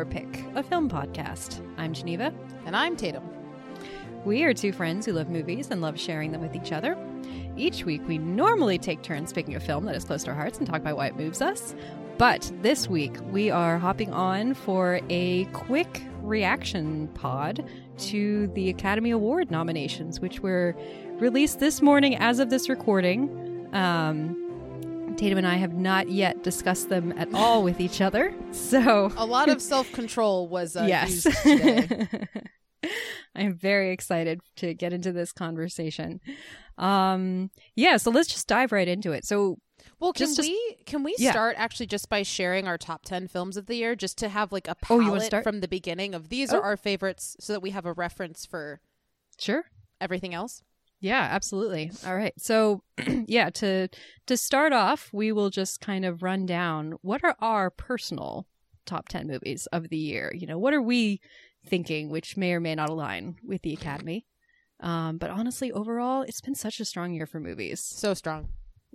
Your Pick, a film podcast. I'm Geneva. And I'm Tatum. We are two friends who love movies and love sharing them with each other. Each week, we normally take turns picking a film that is close to our hearts and talk about why it moves us. But this week, we are hopping on for a quick reaction pod to the Academy Award nominations, which were released this morning as of this recording. Um, Tatum and I have not yet discussed them at all with each other. So a lot of self control was uh, yes. I'm very excited to get into this conversation. Um, yeah, so let's just dive right into it. So, well, can Just- we can we yeah. start actually just by sharing our top ten films of the year, just to have like a Oh, palette start? from the beginning of these Oh. are our favorites, so that we have a reference for sure. everything else. Yeah, absolutely. All right. So, yeah, to to start off, we will just kind of run down what are our personal top 10 movies of the year. You know, what are we thinking which may or may not align with the Academy? Um, but honestly, overall, it's been such a strong year for movies. So strong.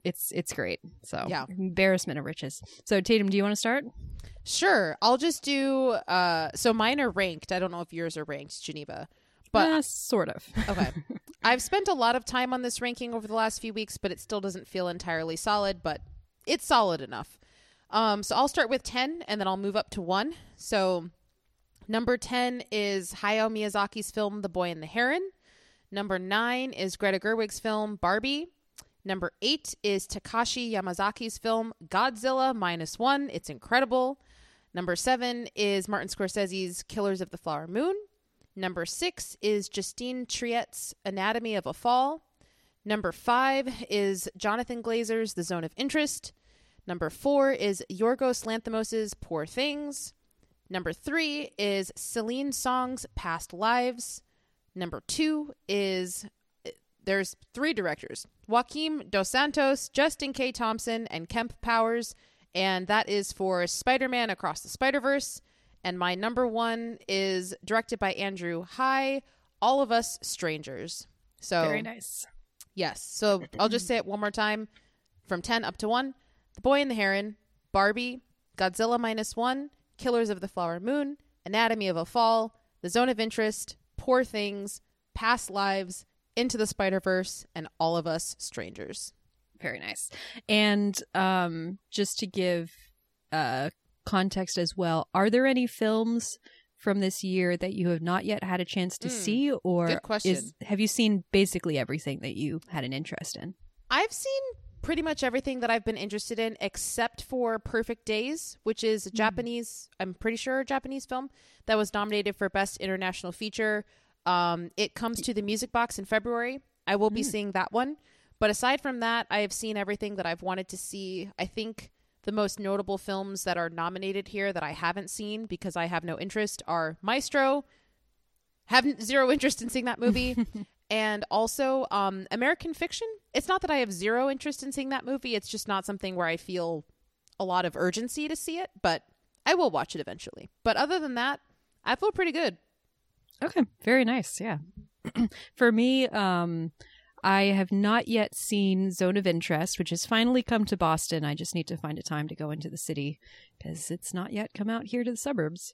It's it's great. So, Yeah. embarrassment of riches. So, Tatum, do you want to start? Sure, I'll just do. uh So mine are ranked. I don't know if yours are ranked, Geneva, but Uh, sort of. Okay. I've spent a lot of time on this ranking over the last few weeks, but it still doesn't feel entirely solid, but it's solid enough. Um, so I'll start with 10 and then I'll move up to 1. So number 10 is Hayao Miyazaki's film The Boy and the Heron. Number 9 is Greta Gerwig's film Barbie. Number 8 is Takashi Yamazaki's film Godzilla Minus 1. It's incredible. Number 7 is Martin Scorsese's Killers of the Flower Moon. Number six is Justine Triet's Anatomy of a Fall. Number five is Jonathan Glazer's The Zone of Interest. Number four is Yorgos Lanthimos' Poor Things. Number three is Celine Song's Past Lives. Number two is eh, there's three directors Joaquim Dos Santos, Justin K. Thompson, and Kemp Powers. And that is for Spider Man Across the Spider Verse. And my number one is directed by Andrew Haigh, All of Us Strangers. So Very nice. Yes. So I'll just say it one more time from 10 up to 1. The Boy and the Heron, Barbie, Godzilla Minus 1, Killers of the Flower Moon, Anatomy of a Fall, The Zone of Interest, Poor Things, Past Lives, Into the Spider Verse, and All of Us Strangers. Very nice. And um, just to give uh, context as well, are there any films from this year that you have not yet had a chance to Mm, see, or is have you seen basically everything that you had an interest in? I've seen pretty much everything that I've been interested in except for Perfect Days, which is a Japanese, I'm pretty sure a Japanese film that was nominated for Best International Feature. Um, it comes to the Music Box in February. I will be seeing that one. But aside from that, I have seen everything that I've wanted to see. I think the most notable films that are nominated here that I haven't seen because I have no interest are Maestro, have zero interest in seeing that movie and also um american fiction it's not that i have zero interest in seeing that movie it's just not something where i feel a lot of urgency to see it but i will watch it eventually but other than that i feel pretty good Okay, very nice. Yeah. For me, um, I have not yet seen Zone of Interest, which has finally come to Boston. I just need to find a time to go into the city because it's not yet come out here to the suburbs.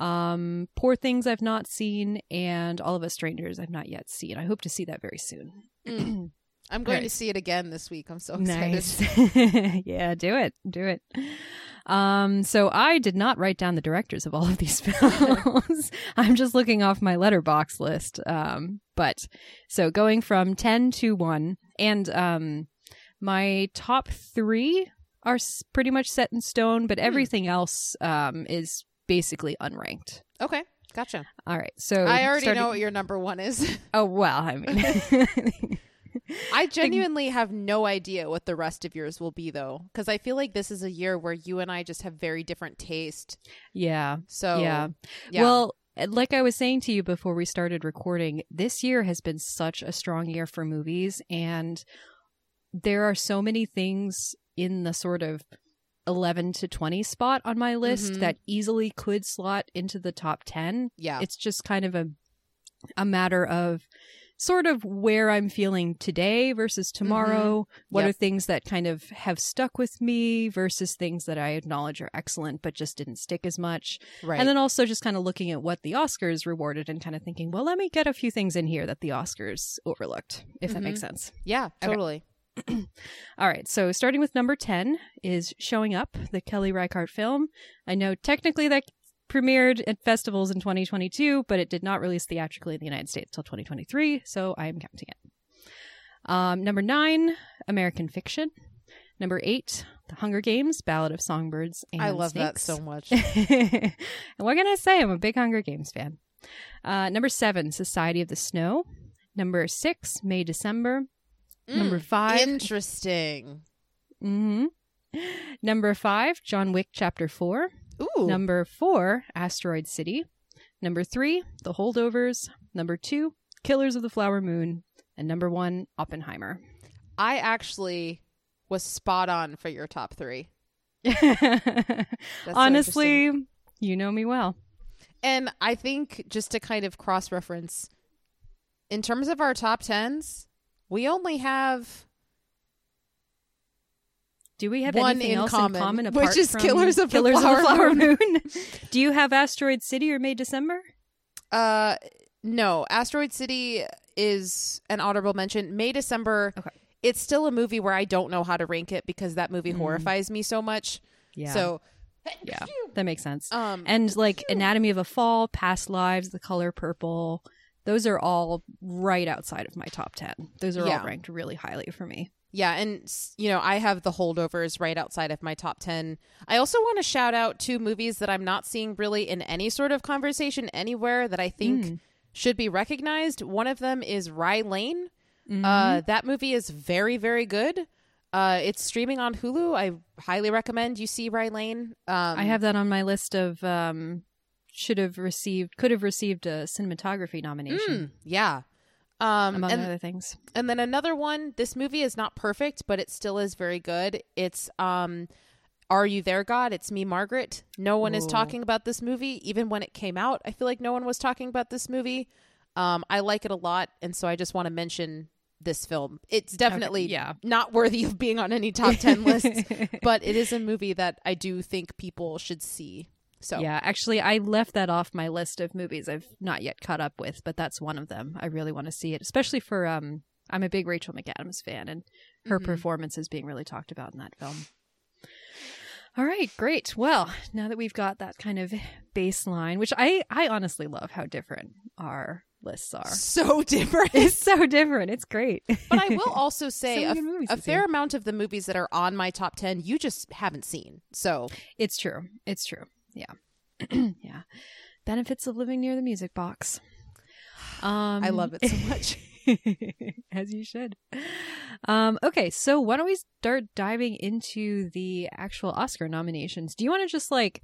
Um, Poor Things I've not seen, and All of Us Strangers I've not yet seen. I hope to see that very soon. i'm going to see it again this week i'm so excited Nice. yeah, do it. Do it. Um, so I did not write down the directors of all of these films. I'm just looking off my Letterboxd list. Um, but so going from 10 to 1 and um my top 3 are pretty much set in stone, but everything else um is basically unranked. okay gotcha All right. So i already starting- know what your number one is Oh, well, I mean i genuinely have no idea what the rest of yours will be though because i feel like this is a year where you and i just have very different taste yeah. so Yeah. yeah. Well, like I was saying to you before we started recording, this year has been such a strong year for movies, and there are so many things in the sort of 11 to 20 spot on my list Mhm. that easily could slot into the top 10. yeah It's just kind of a a matter of sort of where I'm feeling today versus mm-hmm. tomorrow. What Yep. are things that kind of have stuck with me versus things that I acknowledge are excellent but just didn't stick as much. Right. And then also just kind of looking at what the Oscars rewarded and kind of thinking, well, let me get a few things in here that the Oscars overlooked, if that makes mm-hmm. sense. yeah, Okay. totally. All right, so starting with number 10 is Showing Up, the Kelly Reichardt film. I know technically that premiered at festivals in 2022, but it did not release theatrically in the United States till 2023, so I am counting it. Um, number 9, American Fiction. Number 8, The Hunger Games, Ballad of Songbirds and I love that so much. and what can I say? I'm a big Hunger Games fan. Uh, number 7, Society of the Snow. Number 6, May December. Number Mm, 5, Interesting. hmm Number five, John Wick Chapter 4. Ooh. Number four, Asteroid City. Number three, The Holdovers. Number two, Killers of the Flower Moon. And number one, Oppenheimer. I actually was spot on for your top three. so Honestly, you know me well. And I think just to kind of cross reference, in terms of our top tens, we only have Do we have One anything in else common, in common which apart is from Killers of the Killers Flower of the Flower Moon? Moon? Do you have Asteroid City or May December? uh no, Asteroid City is an honorable mention. May December. Okay. It's still a movie where I don't know how to rank it because that movie Mm. horrifies me so much. Yeah. So, yeah, that makes sense. um, and like Anatomy of a Fall, Past Lives, The Color Purple, those are all right outside of my top 10. Those are Yeah. all ranked really highly for me. Yeah, and you know, I have the holdovers right outside of my top 10. I also want to shout out two movies that I'm not seeing really in any sort of conversation anywhere that I think Mm. should be recognized. One of them is Rye Lane. Mm-hmm. Uh, that movie is very, very good. Uh, it's streaming on Hulu. I highly recommend you see Rye Lane. Um, I have that on my list of um should have received could have received a cinematography nomination mm, yeah. Um, among and other things. And then another one, this movie is not perfect, but it still is very good. It's um Are You There God? It's me Margaret. No one is talking about this movie even when it came out. I feel like no one was talking about this movie. Um I like it a lot and so I just want to mention this film. It's definitely yeah. not worthy of being on any top 10 lists, but it is a movie that I do think people should see. So Yeah, actually I left that off my list of movies I've not yet caught up with, but that's one of them. I really want to see it, especially for um I'm a big Rachel McAdams fan and her Mhm. performance is being really talked about in that film. All right, great. Well, now that we've got that kind of baseline, which I I honestly love how different our lists are. so different. It's so different. It's great. But I will also say So a, a fair amount of the movies that are on my top 10 you just haven't seen. So, It's true. It's true. Yeah. yeah. Benefits of living near the music box. Um, I love it so much. As you should. Um, okay, so why don't we start diving into the actual Oscar nominations? Do you want to just like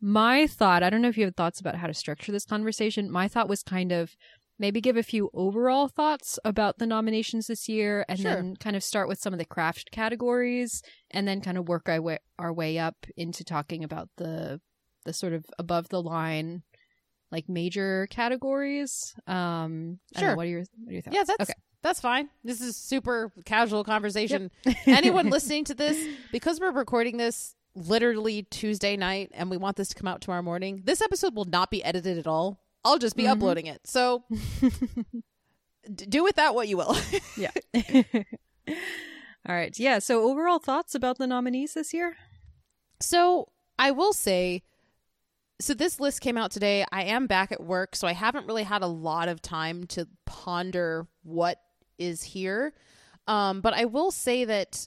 my thought? I don't know if you have thoughts about how to structure this conversation. My thought was kind of maybe give a few overall thoughts about the nominations this year and Sure. then kind of start with some of the craft categories and then kind of work our way, our way up into talking about the the sort of above the line like major categories. Um I don't know, Sure. what are your what are your thoughts? Yeah, that's okay. that's fine. This is super casual conversation. Anyone listening to this, because we're recording this literally Tuesday night and we want this to come out tomorrow morning, this episode will not be edited at all. I'll just be Mhm. uploading it. So d- do with that what you will. Yeah. All right. Yeah. So overall thoughts about the nominees this year? So I will say, so this list came out today. I am back at work, so I haven't really had a lot of time to ponder what is here. Um, but I will say that,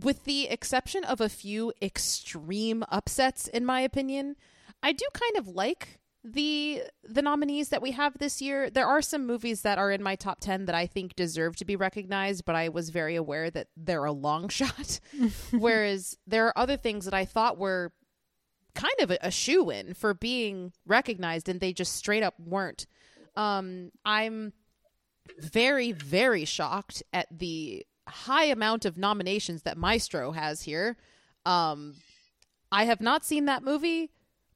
with the exception of a few extreme upsets, in my opinion, I do kind of like the the nominees that we have this year. There are some movies that are in my top 10 that I think deserve to be recognized, but I was very aware that they're a long shot. Whereas there are other things that I thought were kind of a, a shoe in for being recognized and they just straight up weren't. Um, I'm very, very shocked at the high amount of nominations that Maestro has here. Um, I have not seen that movie,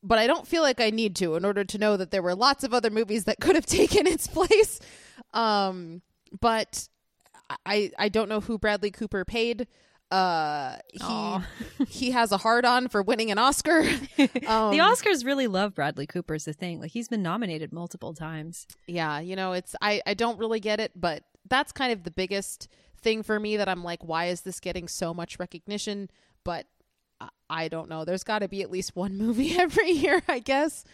but I don't feel like I need to in order to know that there were lots of other movies that could have taken its place. Um, but I I don't know who Bradley Cooper paid. Uh, he he has a hard on for winning an Oscar. Um, the Oscars really love Bradley Cooper is the thing. Like he's been nominated multiple times. Yeah, you know, it's I I don't really get it, but that's kind of the biggest thing for me that I'm like, why is this getting so much recognition? But I- don't know. There's got to be at least one movie every year, I guess.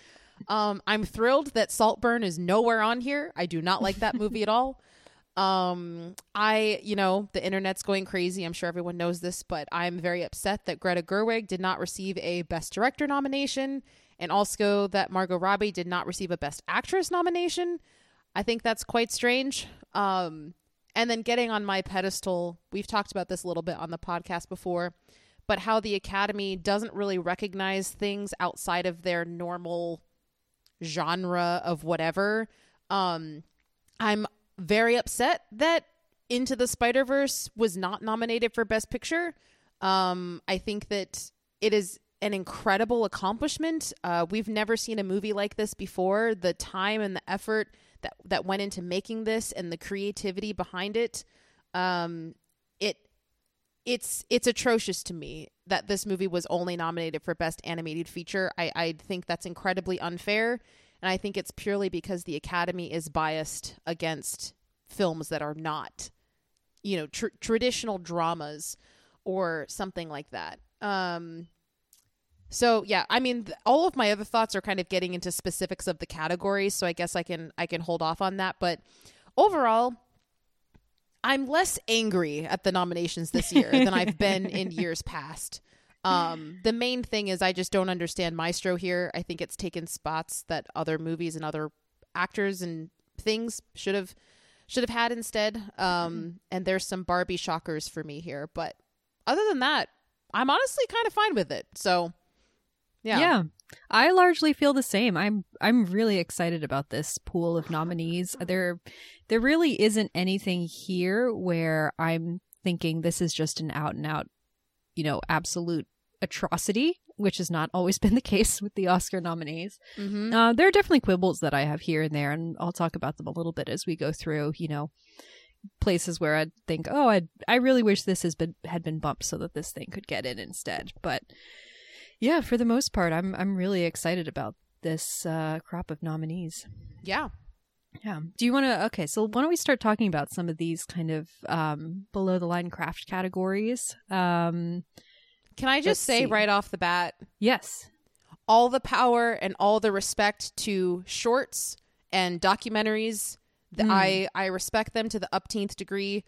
Um, I'm thrilled that Saltburn is nowhere on here. I do not like that movie at all. Um, I, you know, the internet's going crazy. I'm sure everyone knows this, but I'm very upset that Greta Gerwig did not receive a Best Director nomination, and also that Margot Robbie did not receive a Best Actress nomination. I think that's quite strange. Um, and then getting on my pedestal, we've talked about this a little bit on the podcast before, but how the Academy doesn't really recognize things outside of their normal genre of whatever. Um, I'm very upset that Into the Spider Verse was not nominated for Best Picture. Um, I think that it is an incredible accomplishment. Uh, we've never seen a movie like this before. The time and the effort that that went into making this and the creativity behind it, um, it's it's atrocious to me that this movie was only nominated for best animated feature. I I think that's incredibly unfair, and I think it's purely because the Academy is biased against films that are not, you know, tr- traditional dramas or something like that. Um, so yeah, I mean, th- all of my other thoughts are kind of getting into specifics of the categories, so I guess I can I can hold off on that. But overall, I'm less angry at the nominations this year than I've been in years past. Um, the main thing is I just don't understand Maestro here. I think it's taken spots that other movies and other actors and things should have should have had instead. Um, and there's some Barbie shockers for me here, but other than that, I'm honestly kind of fine with it. So, yeah, Yeah. I largely feel the same. I'm I'm really excited about this pool of nominees. There there really isn't anything here where I'm thinking this is just an out and out, you know, absolute atrocity, which has not always been the case with the Oscar nominees. hmm Uh, there are definitely quibbles that I have here and there, and I'll talk about them a little bit as we go through. You know, places where I'd think, oh, I I really wish this has been had been bumped so that this thing could get in instead. But yeah, for the most part, I'm I'm really excited about this uh, crop of nominees. yeah. Yeah. Do you want to? Okay, so why don't we start talking about some of these kind of um, below the line craft categories? Um, Can I just say see. right off the bat, yes. all the power and all the respect to shorts and documentaries. Mm. I I respect them to the upteenth degree.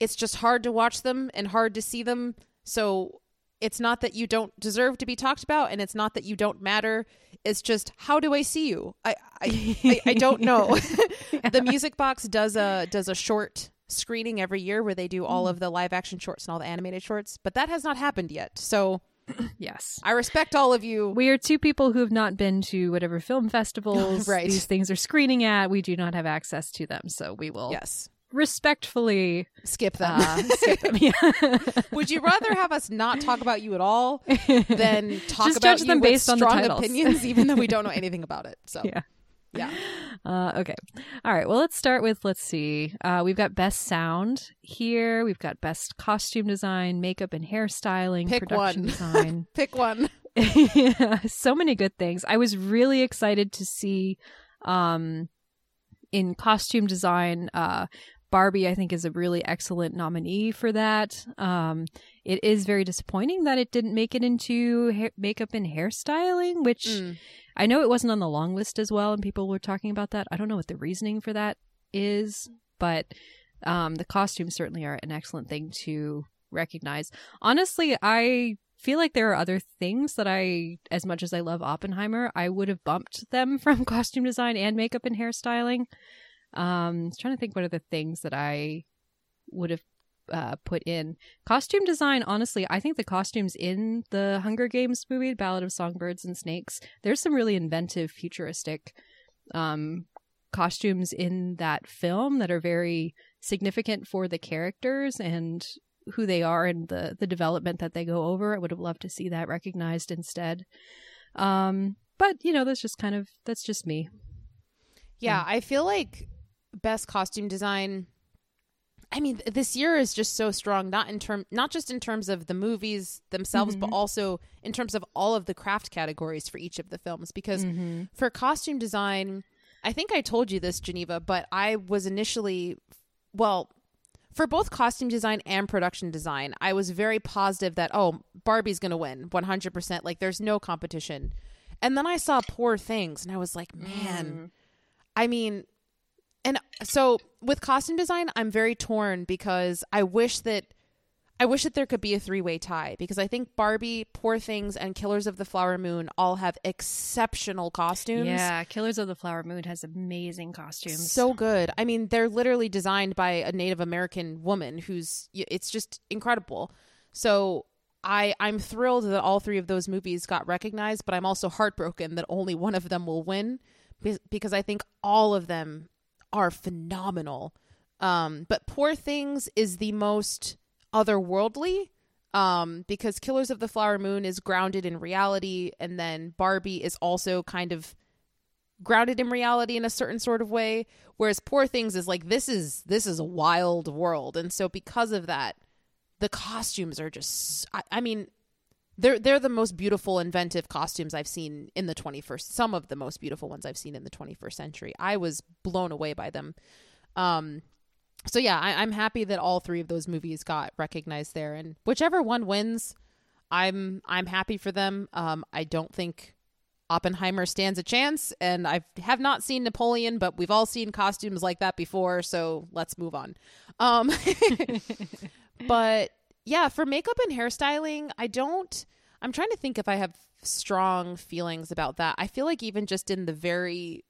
It's just hard to watch them and hard to see them. So it's not that you don't deserve to be talked about, and it's not that you don't matter. It's just how do I see you? I I, I, I don't know. the Music Box does a does a short screening every year where they do all mm. of the live action shorts and all the animated shorts, but that has not happened yet. So Yes. I respect all of you. We are two people who have not been to whatever film festivals Right. these things are screening at. We do not have access to them, so we will yes, respectfully skip them. uh, skip them. Yeah. Would you rather have us not talk about you at all than talk Just about judge you them based on strong opinions, even though we don't know anything about it? So yeah. yeah, Uh, okay. All right. Well, let's start with let's see. Uh, we've got best sound here. We've got best costume design, makeup and hairstyling, Pick production one. design. pick one. yeah, so many good things. I was really excited to see um in costume design uh Barbie I think is a really excellent nominee for that. Um it is very disappointing that it didn't make it into makeup and hairstyling, which Mm. I know it wasn't on the long list as well and people were talking about that. I don't know what the reasoning for that is, but um the costumes certainly are an excellent thing to recognize. Honestly, I feel like there are other things that I, as much as I love Oppenheimer, I would have bumped them from costume design and makeup and hairstyling. Um, I was trying to think what are the things that I would have uh, put in costume design. Honestly, I think the costumes in the Hunger Games movie, Ballad of Songbirds and Snakes, there's some really inventive, futuristic um, costumes in that film that are very significant for the characters and who they are and the the development that they go over. I would have loved to see that recognized instead. Um, but you know, that's just kind of that's just me. Yeah, I feel like best costume design. I mean, this year is just so strong. Not in term, not just in terms of the movies themselves, but mm-hmm. also in terms of all of the craft categories for each of the films. Because mm-hmm. for costume design, I think I told you this, Geneva, but I was initially, well, for both costume design and production design, I was very positive that oh, Barbie's going to win 100%. Like there's no competition. And then I saw Poor Things and I was like, man, mm. I mean, and so with costume design, I'm very torn because I wish that I wish that there could be a three-way tie because I think Barbie, Poor Things, and Killers of the Flower Moon all have exceptional costumes. Yeah, Killers of the Flower Moon has amazing costumes. So good. I mean, they're literally designed by a Native American woman who's it's just incredible. So I I'm thrilled that all three of those movies got recognized, but I'm also heartbroken that only one of them will win because I think all of them are phenomenal. Um, but Poor Things is the most otherworldly um, because Killers of the Flower Moon is grounded in reality, and then Barbie is also kind of grounded in reality in a certain sort of way whereas poor things is like this is this is a wild world and so because of that the costumes are just i, I mean they're they're the most beautiful inventive costumes i've seen in the 21st some of the most beautiful ones i've seen in the 21st century. I was blown away by them. Um so yeah I, i'm happy that all three of those movies got recognized there and whichever one wins i'm i'm happy for them. Um i don't think Oppenheimer stands a chance, and I have not seen Napoleon, but we've all seen costumes like that before, so let's move on. Um, but yeah, for makeup and hairstyling, I don't. I'm trying to think if I have strong feelings about that. I feel like even just in the very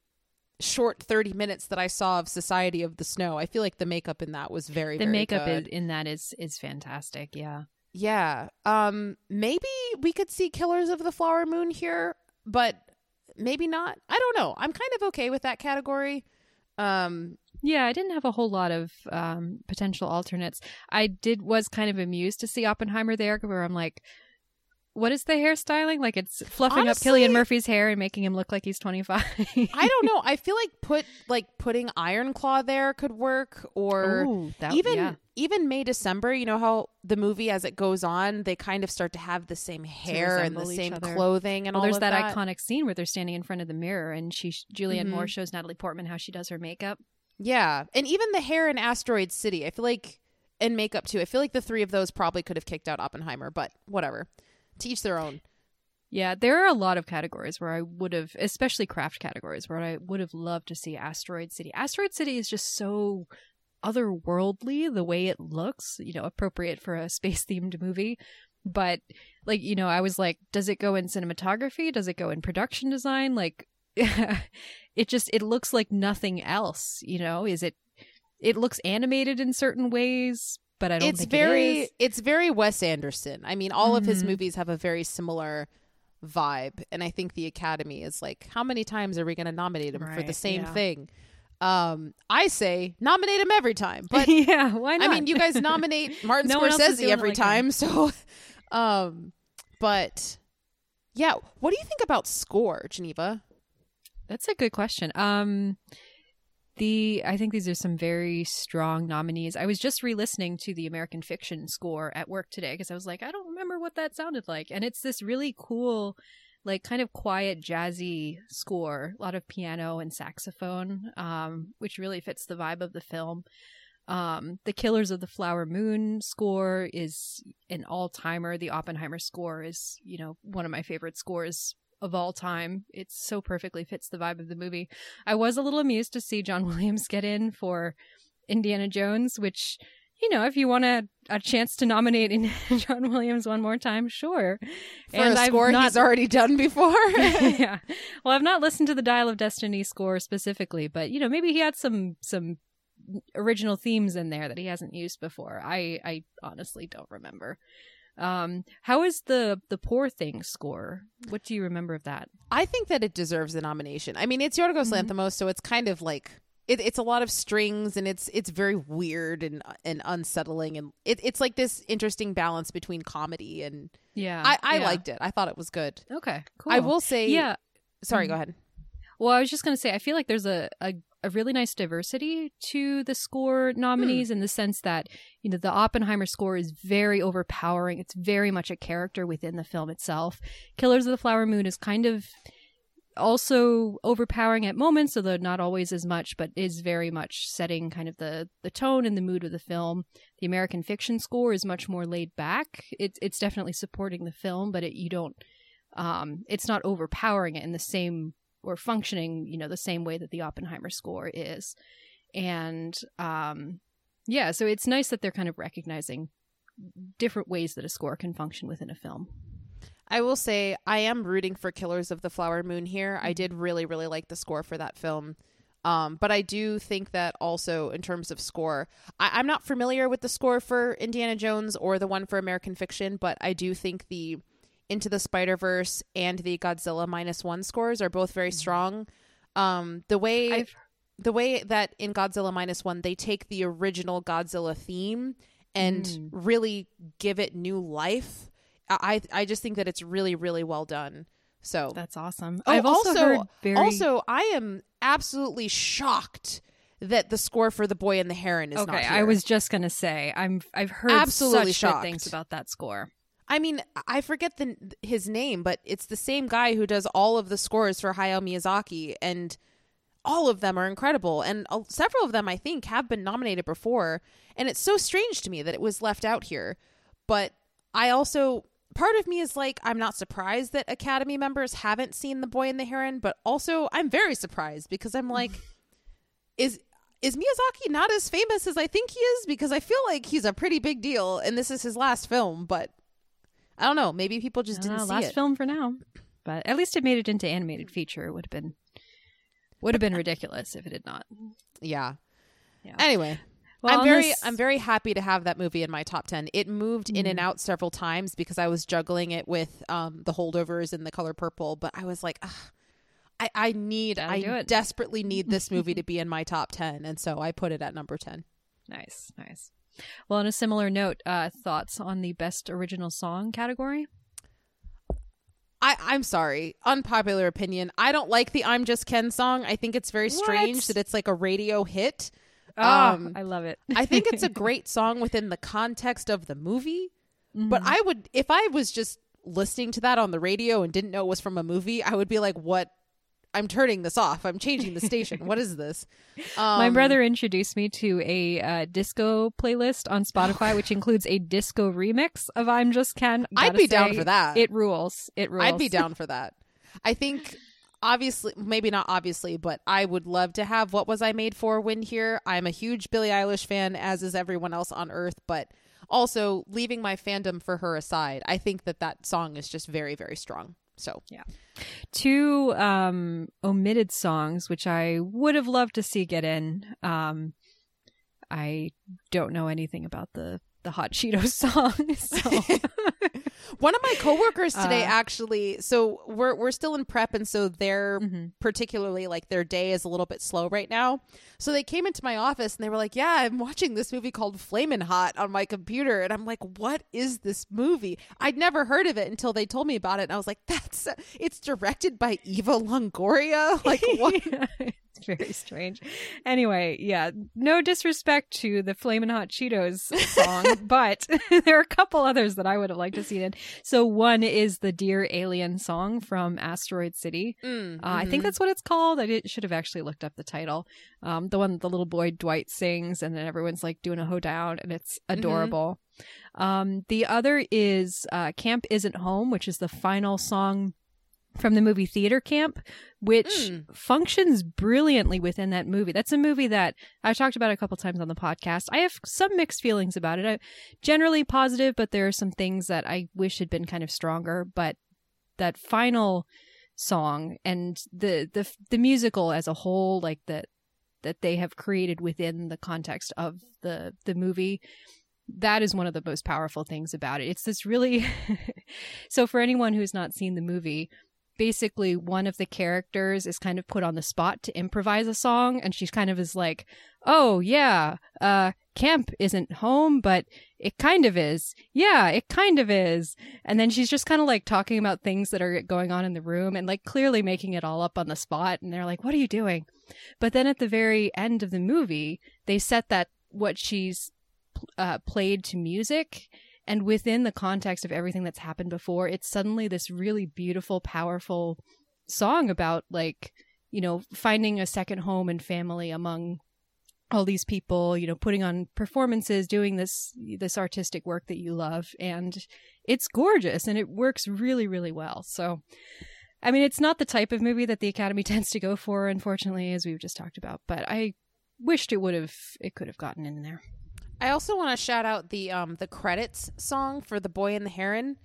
short 30 minutes that I saw of Society of the Snow, I feel like the makeup in that was very the very makeup good. in, in that is is fantastic. Yeah. Yeah. Um maybe we could see Killers of the Flower Moon here, but maybe not. I don't know. I'm kind of okay with that category. Um Yeah, I didn't have a whole lot of um, potential alternates. I did was kind of amused to see Oppenheimer there, where I'm like, what is the hairstyling? Like it's fluffing Honestly- up Cillian Murphy's hair and making him look like he's 25. I don't know. I feel like put like putting Iron Claw there could work or Ooh, that- even yeah. even May December, you know how the movie as it goes on, they kind of start to have the same hair and the same other. clothing and well, all there's that, that. iconic scene where they're standing in front of the mirror and she Julianne Mhm. Moore shows Natalie Portman how she does her makeup. Yeah. And even the hair in Asteroid City, I feel like and makeup too. I feel like the three of those probably could have kicked out Oppenheimer, but whatever. To each their own. Yeah, there are a lot of categories where I would have, especially craft categories, where I would have loved to see Asteroid City. Asteroid City is just so otherworldly the way it looks, you know, appropriate for a space themed movie. But, like, you know, I was like, does it go in cinematography? Does it go in production design? Like, it just, it looks like nothing else, you know? Is it, it looks animated in certain ways, but I don't it's think very it is. it's very Wes Anderson. I mean, all of his Mhm. movies have a very similar vibe, and I think the Academy is like, how many times are we going to nominate him for the same yeah. thing? Um, I say nominate him every time, but yeah, why not? I mean, you guys nominate Martin No Scorsese every like him. time, so um, but yeah, what do you think about score, Geneva? That's a good question. Um the I think these are some very strong nominees. I was just re-listening to the American Fiction score at work today because I was like, I don't remember what that sounded like. And it's this really cool like kind of quiet jazzy score, a lot of piano and saxophone, um, which really fits the vibe of the film. Um, the Killers of the Flower Moon score is an all-timer. The Oppenheimer score is, you know, one of my favorite scores of all time. It so perfectly fits the vibe of the movie. I was a little amused to see John Williams get in for Indiana Jones, which, you know, if you want a, a chance to nominate in John Williams one more time, sure. For a I've score not- he's already done before. yeah. Well, I've not listened to the Dial of Destiny score specifically, but you know, maybe he had some some original themes in there that he hasn't used before. I I honestly don't remember. Um, how is the the Poor Thing score? What do you remember of that? I think that it deserves a nomination. I mean, it's Yorgos Mhm. Lanthimos, so it's kind of like it, it's a lot of strings and it's it's very weird and and unsettling and it, it's like this interesting balance between comedy and Yeah, I, I yeah. liked it. I thought it was good. Okay, cool. I will say, Yeah. Sorry, Mhm. go ahead. Well, I was just gonna say, I feel like there's a, a a really nice diversity to the score nominees in the sense that you know the Oppenheimer score is very overpowering. It's very much a character within the film itself. Killers of the Flower Moon is kind of also overpowering at moments, although not always as much, but is very much setting kind of the the tone and the mood of the film. The American Fiction score is much more laid back. It's it's definitely supporting the film, but it, you don't. Um, it's not overpowering it in the same or functioning, you know, the same way that the Oppenheimer score is. And um, yeah, so it's nice that they're kind of recognizing different ways that a score can function within a film. I will say I am rooting for Killers of the Flower Moon here. I did really, really like the score for that film. Um, but I do think that also in terms of score, I, I'm not familiar with the score for Indiana Jones or the one for American Fiction, but I do think the Into the Spider Verse and the Godzilla minus one scores are both very strong. Um, the way I've- the way that in Godzilla minus one they take the original Godzilla theme and Mm. really give it new life. I I just think that it's really really well done. So That's awesome. Oh, I've also, also, very also I am absolutely shocked that the score for The Boy and the Heron is okay. I was just gonna say I'm I've heard Absolutely shocked. things about that score. I mean, I forget the his name, but it's the same guy who does all of the scores for Hayao Miyazaki, and all of them are incredible. And uh, several of them, I think, have been nominated before. And it's so strange to me that it was left out here. But I also, part of me is like, I'm not surprised that Academy members haven't seen The Boy and the Heron, but also I'm very surprised because I'm like, is is Miyazaki not as famous as I think he is? Because I feel like he's a pretty big deal, and this is his last film. But I don't know. Maybe people just didn't know, see last it. film for now, but at least it made it into animated feature. It would have been would have been ridiculous if it had not. Yeah. Yeah. Anyway, Well, I'm very this- I'm very happy to have that movie in my top 10. It moved in Mm. and out several times because I was juggling it with um the holdovers and the color purple, but I was like, I I need I desperately need this movie to be in my top 10, and so I put it at number 10. Nice, nice. Well, on a similar note, uh, thoughts on the best original song category? I, I'm sorry. Unpopular opinion. I don't like the I'm Just Ken song. I think it's very strange What? that it's like a radio hit. Ah, Um, I love it. I think it's a great song within the context of the movie. But Mm-hmm. I would, if I was just listening to that on the radio and didn't know it was from a movie, I would be like, what? I'm turning this off. I'm changing the station. what is this? Um, My brother introduced me to a uh, disco playlist on Spotify, which includes a disco remix of "I'm Just Ken." I'd be down for that. It rules. It rules. I'd be down for that. I think, obviously, maybe not obviously, but I would love to have What Was I Made For win here. I'm a huge Billie Eilish fan, as is everyone else on earth, but also leaving my fandom for her aside, I think that that song is just very, very strong. So, yeah, Two um, omitted songs, which I would have loved to see get in. Um, I don't know anything about the the Hot Cheetos song, so One of my coworkers today Uh, actually so we're we're still in prep and so they're Mhm. particularly like their day is a little bit slow right now. So they came into my office and they were like, "Yeah, I'm watching this movie called Flamin' Hot on my computer." And I'm like, "What is this movie?" I'd never heard of it until they told me about it and I was like, "That's it's directed by Eva Longoria." Like what? it's very strange. Anyway, yeah, no disrespect to the Flamin' Hot Cheetos song, but there are a couple others that I would have liked to see in. So one is the Dear Alien song from Asteroid City. Mm, Uh, I think mhm. that's what it's called. I did, should have actually looked up the title. Um, the one that the little boy Dwight sings, and then everyone's like doing a hoedown, and it's adorable. Um, the other is uh, Camp Isn't Home, which is the final song from the movie Theater Camp, which Mm. functions brilliantly within that movie. That's a movie that I've talked about a couple times on the podcast. I have some mixed feelings about it. I, generally positive, but there are some things that I wish had been kind of stronger. But that final song and the the the musical as a whole, like that that they have created within the context of the the movie that is one of the most powerful things about it. It's this really so for anyone who's not seen the movie, basically one of the characters is kind of put on the spot to improvise a song and she's kind of is like, "Oh yeah, uh camp isn't home, but it kind of is. Yeah, it kind of is. And then she's just kind of like talking about things that are going on in the room and like clearly making it all up on the spot. And they're like, what are you doing? But then at the very end of the movie, they set that what she's uh, played to music. And within the context of everything that's happened before, it's suddenly this really beautiful, powerful song about like, you know, finding a second home and family among all these people, you know, putting on performances, doing this this artistic work that you love and it's gorgeous and it works really really well. So I mean, it's not the type of movie that the Academy tends to go for unfortunately as we've just talked about, but I wished it would have it could have gotten in there. I also want to shout out the um the credits song for The Boy and the Heron.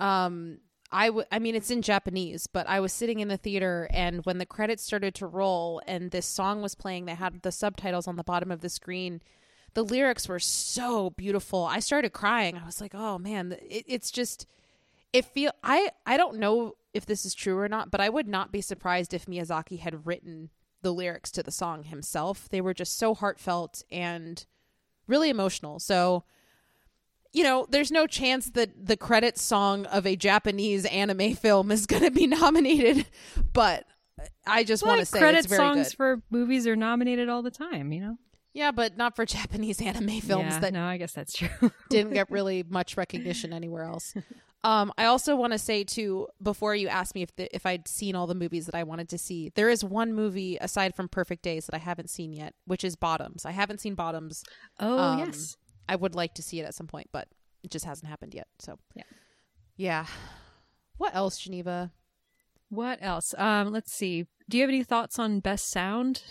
Um I, w- I mean, it's in Japanese, but I was sitting in the theater, and when the credits started to roll and this song was playing, they had the subtitles on the bottom of the screen. The lyrics were so beautiful. I started crying. I was like, "Oh man, it, it's just it feel." I I don't know if this is true or not, but I would not be surprised if Miyazaki had written the lyrics to the song himself. They were just so heartfelt and really emotional. So you know, there's no chance that the credit song of a Japanese anime film is going to be nominated, but I just want to say credit songs good. for movies are nominated all the time, you know. yeah, but not for Japanese anime films yeah, that no, I guess that's true. didn't get really much recognition anywhere else. Um, I also want to say too, before you asked me if the, if I'd seen all the movies that I wanted to see, there is one movie aside from Perfect Days that I haven't seen yet, which is Bottoms. I haven't seen Bottoms. oh Um, yes, I would like to see it at some point, but it just hasn't happened yet. So Yeah. yeah. What else, Geneva? what else? Um, let's see. Do you have any thoughts on best sound?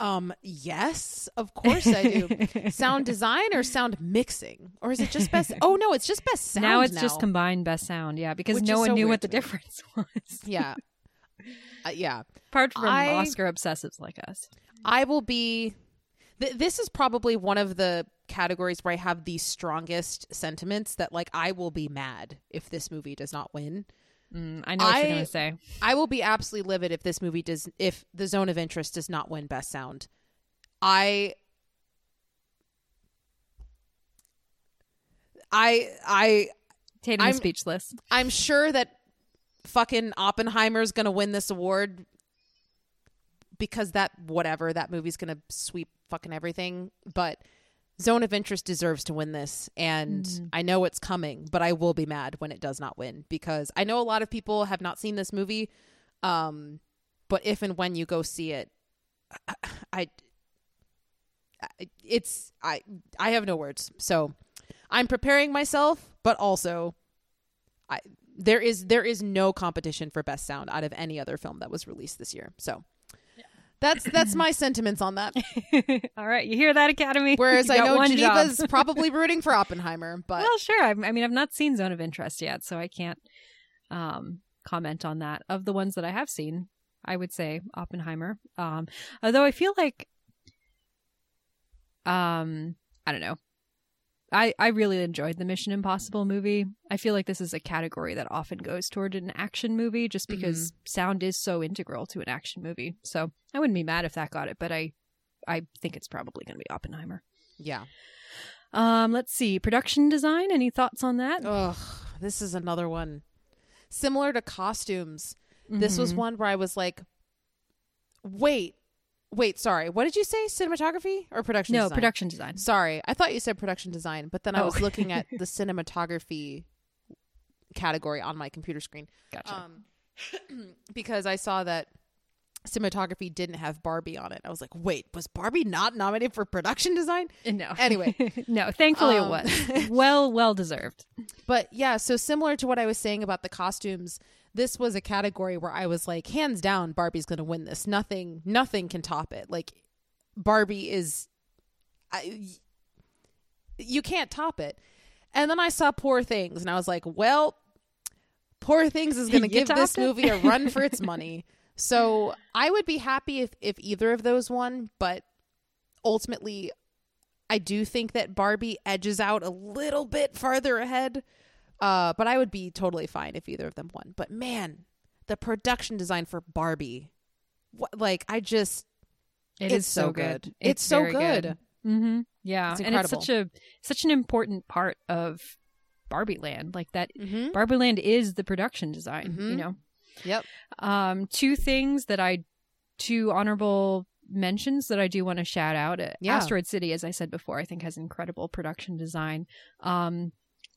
Um, yes, of course I do. sound design or sound mixing, or is it just best? Oh no, it's just best sound. now it's just combined best sound, yeah, because Which no one so knew what the difference was. yeah, uh, yeah. Apart from I- Oscar obsessives like us. I will be. Th- this is probably one of the categories where I have the strongest sentiments. That like I will be mad if this movie does not win. Mm, I know what you're gonna say. I will be absolutely livid if this movie does if the zone of interest does not win best sound. I I I Tatum I'm- speechless. I'm sure that fucking Oppenheimer's going to win this award because that whatever that movie's going to sweep fucking everything, but Zone of Interest deserves to win this and Mhm. I know it's coming, but I will be mad when it does not win because I know a lot of people have not seen this movie um but if and when you go see it I, I I- it's I I have no words. So I'm preparing myself, but also I there is there is no competition for best sound out of any other film that was released this year. So that's that's my sentiments on that. All right, you hear that, Academy? Whereas I know. Geneva's probably rooting for Oppenheimer, but well, sure. I, I mean, I've not seen Zone of Interest yet, so I can't um, comment on that. Of the ones that I have seen, I would say Oppenheimer. Um, although I feel like, um, I don't know. I, I really enjoyed the Mission Impossible movie. I feel like this is a category that often goes toward an action movie just because sound is so integral to an action movie. So I wouldn't be mad if that got it, but I I think it's probably going to be Oppenheimer. yeah. Um, let's see. Production design. Any thoughts on that? Ugh, this is another one. Similar to costumes. This was Mhm. one where I was like, wait, wait, sorry. What did you say? Cinematography or production no design? production design. Sorry, I thought you said production design, but then I Oh. was looking at the cinematography category on my computer screen. Gotcha. Um, because I saw that cinematography didn't have Barbie on it. I was like, wait, was Barbie not nominated for production design? no. anyway. no. Thankfully, Um, it was well, well deserved. But yeah, so similar to what I was saying about the costumes, this was a category where I was like, hands down, Barbie's going to win this. Nothing, nothing can top it. Like, Barbie is, I, you can't top it. And then I saw Poor Things, and I was like, well, Poor Things is going to give this it? movie a run for its money. So I would be happy if if either of those won, but ultimately, I do think that Barbie edges out a little bit farther ahead. Uh, but I would be totally fine if either of them won. But man, the production design for Barbie, what, like I just, It It's is so good. good. It's so very good. Mm-hmm. Yeah, It's and it's such a such an important part of Barbie Land. Like that, Mm-hmm. Barbie Land is the production design. You Mhm. know, Yep. um, two things that I, two honorable mentions that I do want to shout out. Uh, Yeah. Asteroid City, as I said before, I think has incredible production design. Um,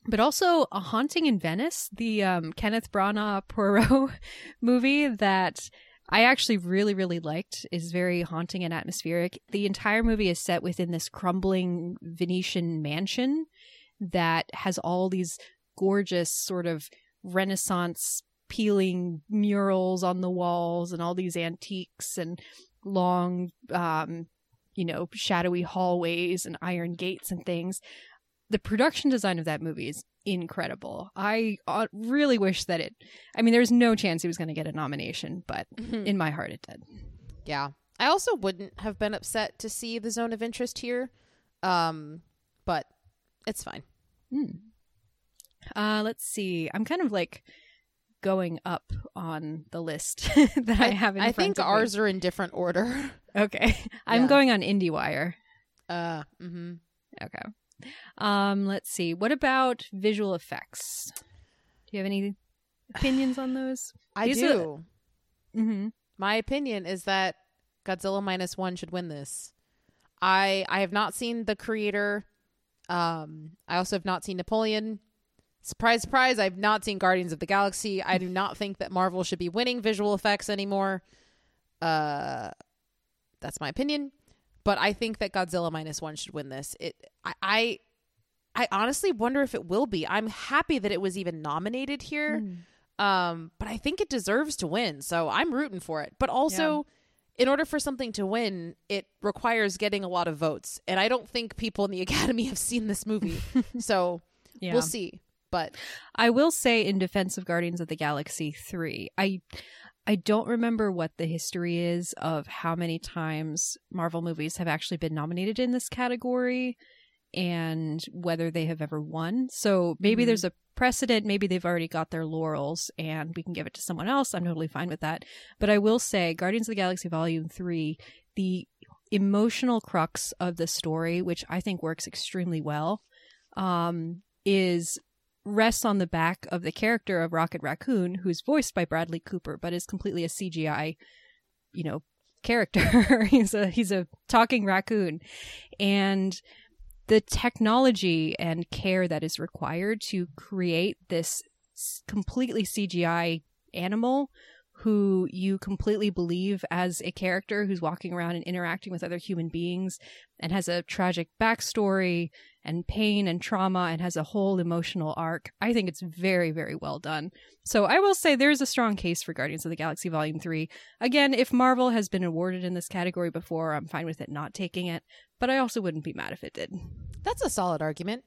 but also A Haunting in Venice, the um, Kenneth Branagh Poirot movie that I actually really, really liked, is very haunting and atmospheric. The entire movie is set within this crumbling Venetian mansion that has all these gorgeous sort of Renaissance peeling murals on the walls and all these antiques and long, um, you know, shadowy hallways and iron gates and things. The production design of that movie is incredible. I uh, really wish that it. I mean, there's no chance he was going to get a nomination, but Mhm. in my heart, it did. Yeah. I also wouldn't have been upset to see the zone of interest here. Um, but it's fine. Hmm. Uh, let's see. I'm kind of like going up on the list that I, have in I front think of me. ours are in different order. Okay, I'm Yeah. going on IndieWire. Uh, mm-hmm. Okay. Um, let's see. What about visual effects? Do you have any opinions on those? I These are- do. Mm-hmm. My opinion is that Godzilla minus one should win this. I I have not seen the creator. Um, I also have not seen Napoleon. Surprise, surprise! I've not seen Guardians of the Galaxy. I do not think that Marvel should be winning visual effects anymore. Uh, that's my opinion. But I think that Godzilla minus one should win this. It. I. I, I honestly wonder if it will be. I'm happy that it was even nominated here. Um, but I think it deserves to win, so I'm rooting for it. But also, in order for something to win, it requires getting a lot of votes, and I don't think people in the Academy have seen this movie, so Yeah. we'll see. But I will say in defense of Guardians of the Galaxy 3, I I don't remember what the history is of how many times Marvel movies have actually been nominated in this category and whether they have ever won. So maybe Mhm. there's a precedent, maybe they've already got their laurels and we can give it to someone else. I'm totally fine with that. But I will say Guardians of the Galaxy Volume 3, the emotional crux of the story, which I think works extremely well, um, is rests on the back of the character of Rocket Raccoon, who's voiced by Bradley Cooper, but is completely a CGI, you know, character. he's a he's a talking raccoon, and the technology and care that is required to create this completely CGI animal who you completely believe as a character who's walking around and interacting with other human beings and has a tragic backstory and pain and trauma and has a whole emotional arc. I think it's very, very well done. So I will say there's a strong case for Guardians of the Galaxy Volume 3. Again, if Marvel has been awarded in this category before, I'm fine with it not taking it, but I also wouldn't be mad if it did. that's a solid argument.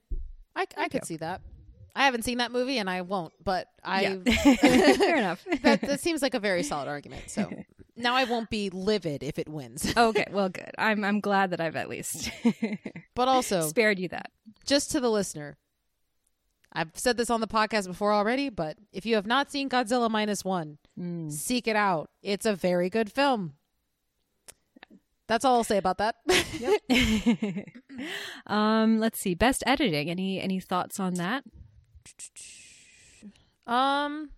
I, I could you. see that. I haven't seen that movie, and I won't. But I Yeah. Fair enough. that, that seems like a very solid argument. So now I won't be livid if it wins. okay, well good. I'm I'm glad that I've at least But also, spared you that. just to the listener, I've said this on the podcast before already, but if you have not seen Godzilla minus one, Mm. seek it out. It's a very good film. That's all I'll say about that. um, let's see. Best editing. Any any thoughts on that? Um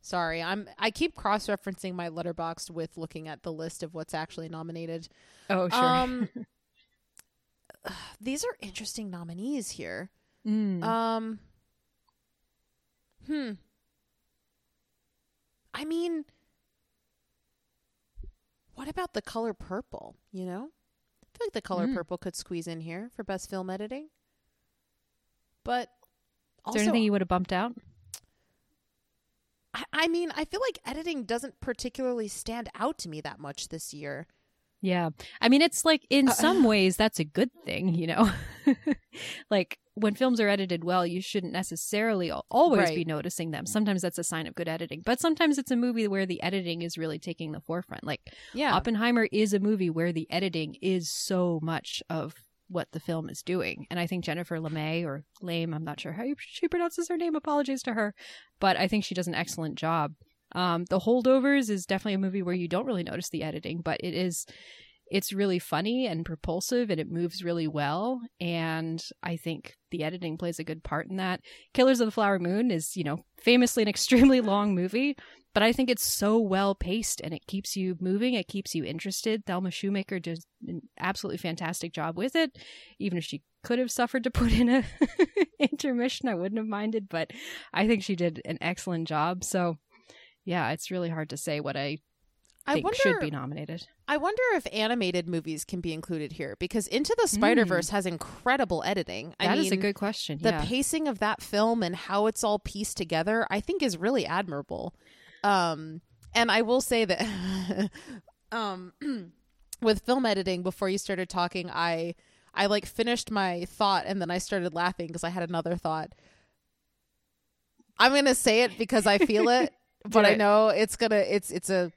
sorry, I'm I keep cross-referencing my Letterboxd with looking at the list of what's actually nominated. Oh, sure. Um these are interesting nominees here. Mm. Um Hmm. I mean what about the color purple, you know? I feel like the color Mm. purple could squeeze in here for best film editing. But also there anything you would have bumped out? I, I mean, I feel like editing doesn't particularly stand out to me that much this year. Yeah. I mean, it's like in Uh, some ways that's a good thing, you know? like when films are edited well, you shouldn't necessarily al- always be noticing them. Sometimes that's a sign of good editing, but sometimes it's a movie where the editing is really taking the forefront. Like Yeah. Oppenheimer is a movie where the editing is so much of what the film is doing. And I think Jennifer LeMay or Lame, I'm not sure how she pronounces her name, apologies to her, but I think she does an excellent job. Um, the Holdovers is definitely a movie where you don't really notice the editing, but it is it's really funny and propulsive and it moves really well. And I think the editing plays a good part in that. Killers of the Flower Moon is, you know, famously an extremely long movie, but I think it's so well paced and it keeps you moving. It keeps you interested. Thelma Schoonmaker does an absolutely fantastic job with it. Even if she could have suffered to put in a intermission, I wouldn't have minded, but I think she did an excellent job. So, yeah, it's really hard to say what I I think wonder should be nominated. I wonder if animated movies can be included here because Into the Spider Verse has incredible editing. I Hmm. That is a good question. the yeah. pacing of that film and how it's all pieced together i think is really admirable um and i will say that um with film editing before you started talking i i like finished my thought and then i started laughing because i had another thought i'm gonna say it because i feel it but i know it's gonna it's it's a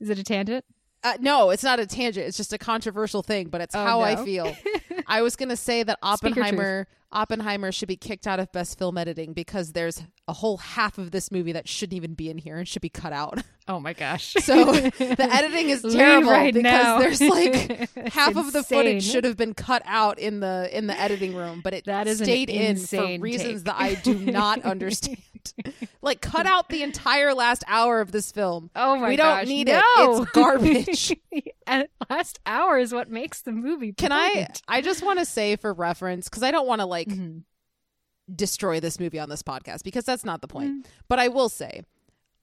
is it a tangent? uh, no, it's not a tangent. It's just a controversial thing, but it's Oh, how I feel. I was going to say that Oppenheimer Oppenheimer should be kicked out of best film editing because there's a whole half of this movie that shouldn't even be in here and should be cut out. Oh my gosh. So the editing is terrible right because now. there's like half of the footage should have been cut out in the in the editing room, but it That is stayed in for reasons take. that I do not understand. like cut out the entire last hour of this film. Oh my we don't gosh, need no. it. It's garbage. and last hour is what makes the movie. Can I? brilliant. I just want to say for reference because I don't want to like Mhm. destroy this movie on this podcast because that's not the point. Mm. But I will say,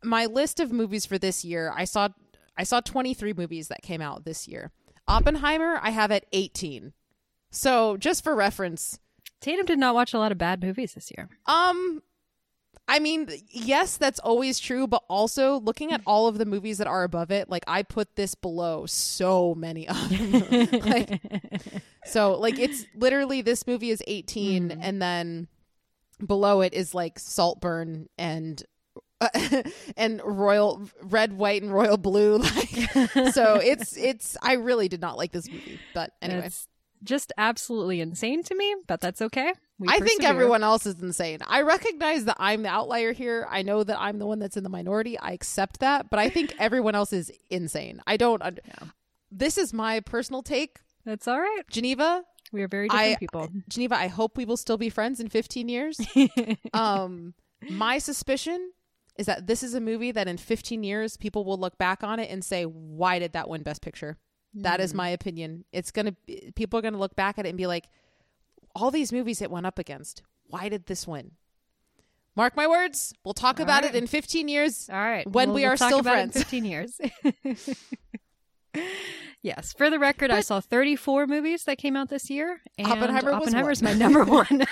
my list of movies for this year, I saw I saw 23 movies that came out this year. Oppenheimer, I have at 18. So just for reference, Tatum did not watch a lot of bad movies this year. um, I mean, yes, that's always true, but also looking at all of the movies that are above it, like I put this below so many other like, so like it's literally this movie is 18 Mm. and then below it is like Saltburn and and royal red white and royal blue like so it's it's I really did not like this movie but anyway It's just absolutely insane to me, but that's okay. We I think everyone else is insane. I recognize that I'm the outlier here. I know that I'm the one that's in the minority. I accept that, but I think everyone else is insane. I don't. Und- This is my personal take. That's all right. Geneva, We are very different I- people. Geneva. I hope we will still be friends in 15 years. um, my suspicion is that this is a movie that in 15 years people will look back on it and say, "Why did that win Best Picture?" That is my opinion. It's gonna. Be, people are gonna look back at it and be like, "All these movies it went up against. Why did this win?" Mark my words. We'll talk All about right. it in 15 years. All right. When We'll- we we'll are talk still about it in friends. 15 years. yes. For the record, I saw 34 movies that came out this year. And Oppenheimer was Oppenheimer one. my number one.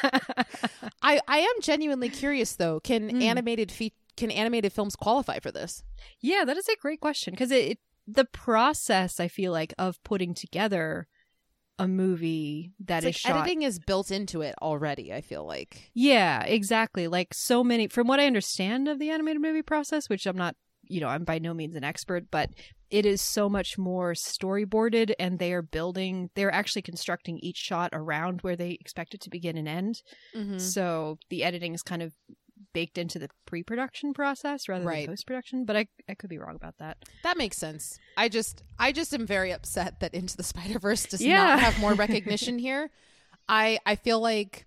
I I am genuinely curious though. Can Mm. animated fe- can animated films qualify for this? yeah, that is a great question because it, it the process I feel like of putting together a movie that It's is like shot editing is built into it already. I feel like. Yeah, exactly. Like so many, from what I understand of the animated movie process, which I'm not, you know, I'm by no means an expert, but it is so much more storyboarded and they are building, they're actually constructing each shot around where they expect it to begin and end. Mm-hmm. So the editing is kind of baked into the pre production process rather Right. than post production, but I, I could be wrong about that. That makes sense. I just I just am very upset that Into the Spider Verse does Yeah. not have more recognition here. I I feel like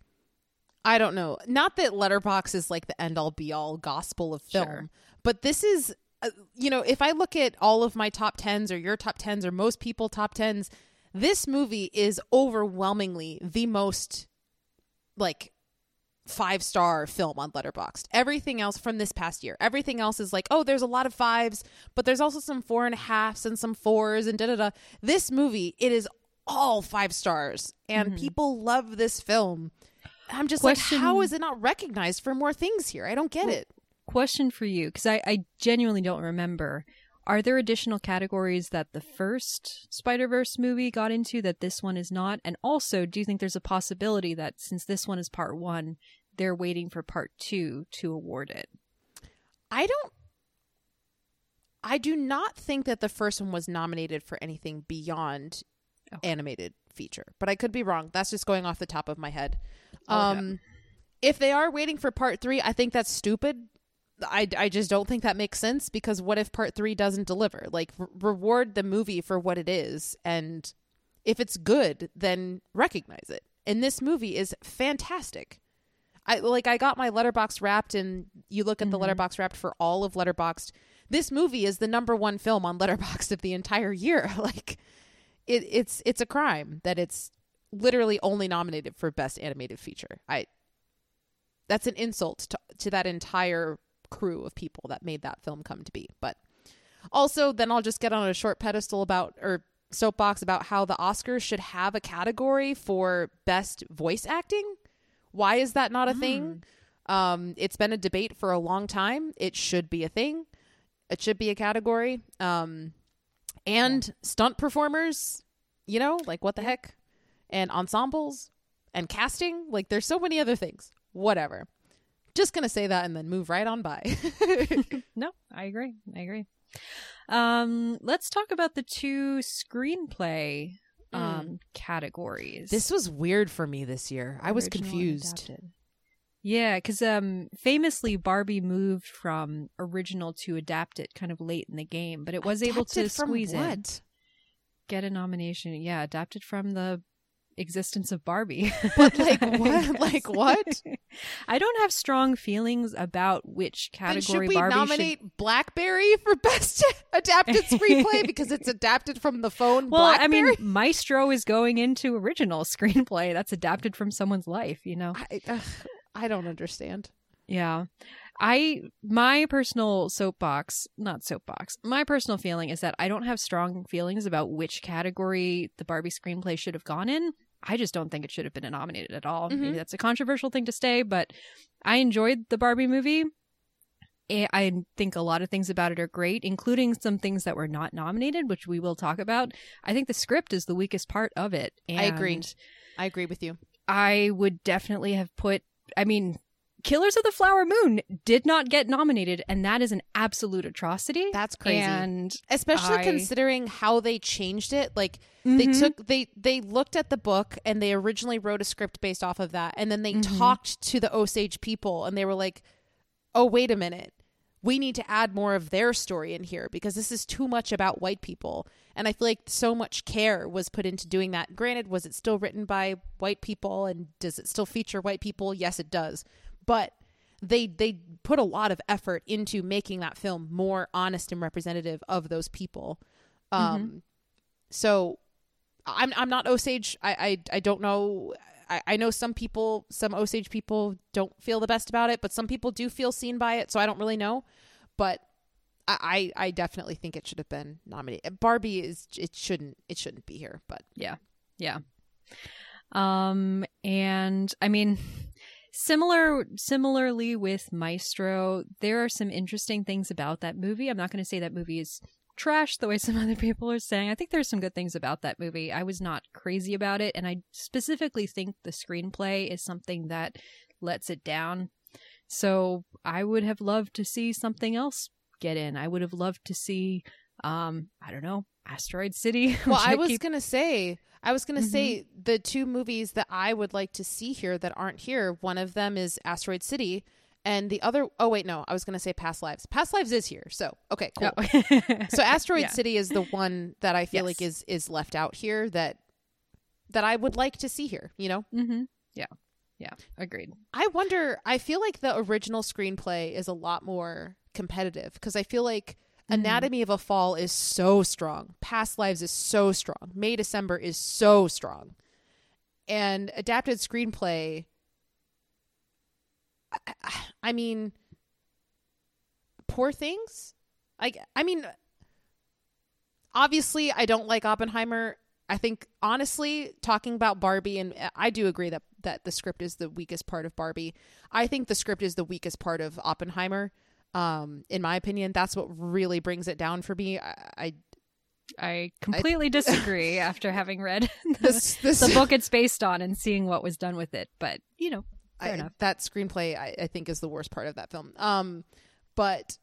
I don't know. Not that Letterboxd is like the end all be all gospel of film, Sure. but this is uh, you know if I look at all of my top tens or your top tens or most people top tens, this movie is overwhelmingly the most like five star film on Letterboxd. Everything else from this past year, everything else is like, oh, there's a lot of fives, but there's also some four and a halves and some fours and da da da. This movie, it is all five stars, and mm-hmm. people love this film. I'm just Question- like, how is it not recognized for more things here? I don't get it. Question for you, because I, I genuinely don't remember. Are there additional categories that the first Spider Verse movie got into that this one is not? And also, do you think there's a possibility that since this one is part one, they're waiting for part two to award it? I don't. I do not think that the first one was nominated for anything beyond Okay. animated feature, but I could be wrong. That's just going off the top of my head. Look Um, if they are waiting for part three, I think that's stupid. I, I just don't think that makes sense because what if part three doesn't deliver? Like, re- reward the movie for what it is. And if it's good, then recognize it. And this movie is fantastic. I like I got my Letterboxd wrapped and you look at the Mhm. Letterboxd wrapped for all of Letterboxd. This movie is the number one film on letterboxd of the entire year. like it it's it's a crime that it's literally only nominated for best animated feature. I that's an insult to, to that entire crew of people that made that film come to be. But also, then I'll just get on a short pedestal about or soapbox about how the Oscars should have a category for best voice acting. Why is that not a thing? Um, it's been a debate for a long time. It should be a thing. It should be a category. Um, and stunt performers, you know, like what the heck? And ensembles and casting. Like there's so many other things. Whatever. Just gonna say that and then move right on by. No, I agree. I agree. Um, let's talk about the two screenplay um categories. this was weird for me this year. I was confused. Yeah, because um, famously Barbie moved from original to adapted kind of late in the game, but it was able to Adapted squeeze in, what? get a nomination. Yeah, adapted from the existence of Barbie. But like what? Like what? I don't have strong feelings about which Then category should we Barbie nominate Blackberry for best adapted screenplay because it's adapted from the phone? Well, Blackberry? I mean, Maestro is going into original screenplay that's adapted from someone's life, you know? I, ugh, I don't understand. Yeah. I, my personal soapbox, not soapbox, my personal feeling is that I don't have strong feelings about which category the Barbie screenplay should have gone in. I just don't think it should have been nominated at all. Mhm. Maybe that's a controversial thing to say, but I enjoyed the Barbie movie. I- I think a lot of things about it are great, including some things that were not nominated, which we will talk about. I think the script is the weakest part of it. I agree. I agree with you. I would definitely have put. I mean, Killers of the Flower Moon did not get nominated, and that is an absolute atrocity. That's crazy. And Especially I- considering how they changed it. Like they Mhm. took they they looked at the book and they originally wrote a script based off of that and then they Mhm. talked to the Osage people and they were like, "Oh, wait a minute. We need to add more of their story in here because this is too much about white people." And I feel like so much care was put into doing that. Granted, was it still written by white people and does it still feature white people? Yes, it does. But they they put a lot of effort into making that film more honest and representative of those people. Um so I'm I'm not Osage. I I, I don't know I, I know some people some Osage people don't feel the best about it, but some people do feel seen by it, so I don't really know. But I, I I definitely think it should have been nominated. Barbie is it shouldn't it shouldn't be here, but yeah. yeah. Um, and I mean, similar similarly with Maestro, there are some interesting things about that movie. I'm not going to say that movie is trash the way some other people are saying. I think there's some good things about that movie. I was not crazy about it, and I specifically think the screenplay is something that lets it down. So I would have loved to see something else get in. I would have loved to see, um, I don't know, Asteroid City. well, I was keep- gonna say, I was gonna Mhm. say the two movies that I would like to see here that aren't here. One of them is Asteroid City, and the other. Oh wait, no, I was gonna say Past Lives. Past Lives is here, so okay, cool. Oh. So Asteroid Yeah. City is the one that I feel Yes. like is is left out here that that I would like to see here. You know, Mm-hmm. Yeah. Yeah. Agreed. I wonder. I feel like the original screenplay is a lot more competitive because I feel like Mhm. Anatomy of a Fall is so strong. Past Lives is so strong. May December is so strong. And adapted screenplay I, I- I mean Poor Things? I I mean obviously I don't like Oppenheimer. I think honestly talking about Barbie and I do agree that that the script is the weakest part of Barbie. I think the script is the weakest part of Oppenheimer. Um, in my opinion, that's what really brings it down for me. I, I I completely disagree after having read the, this this the book it's based on and seeing what was done with it. But, you know, fair I, enough. that screenplay I, I think is the worst part of that film. Um, but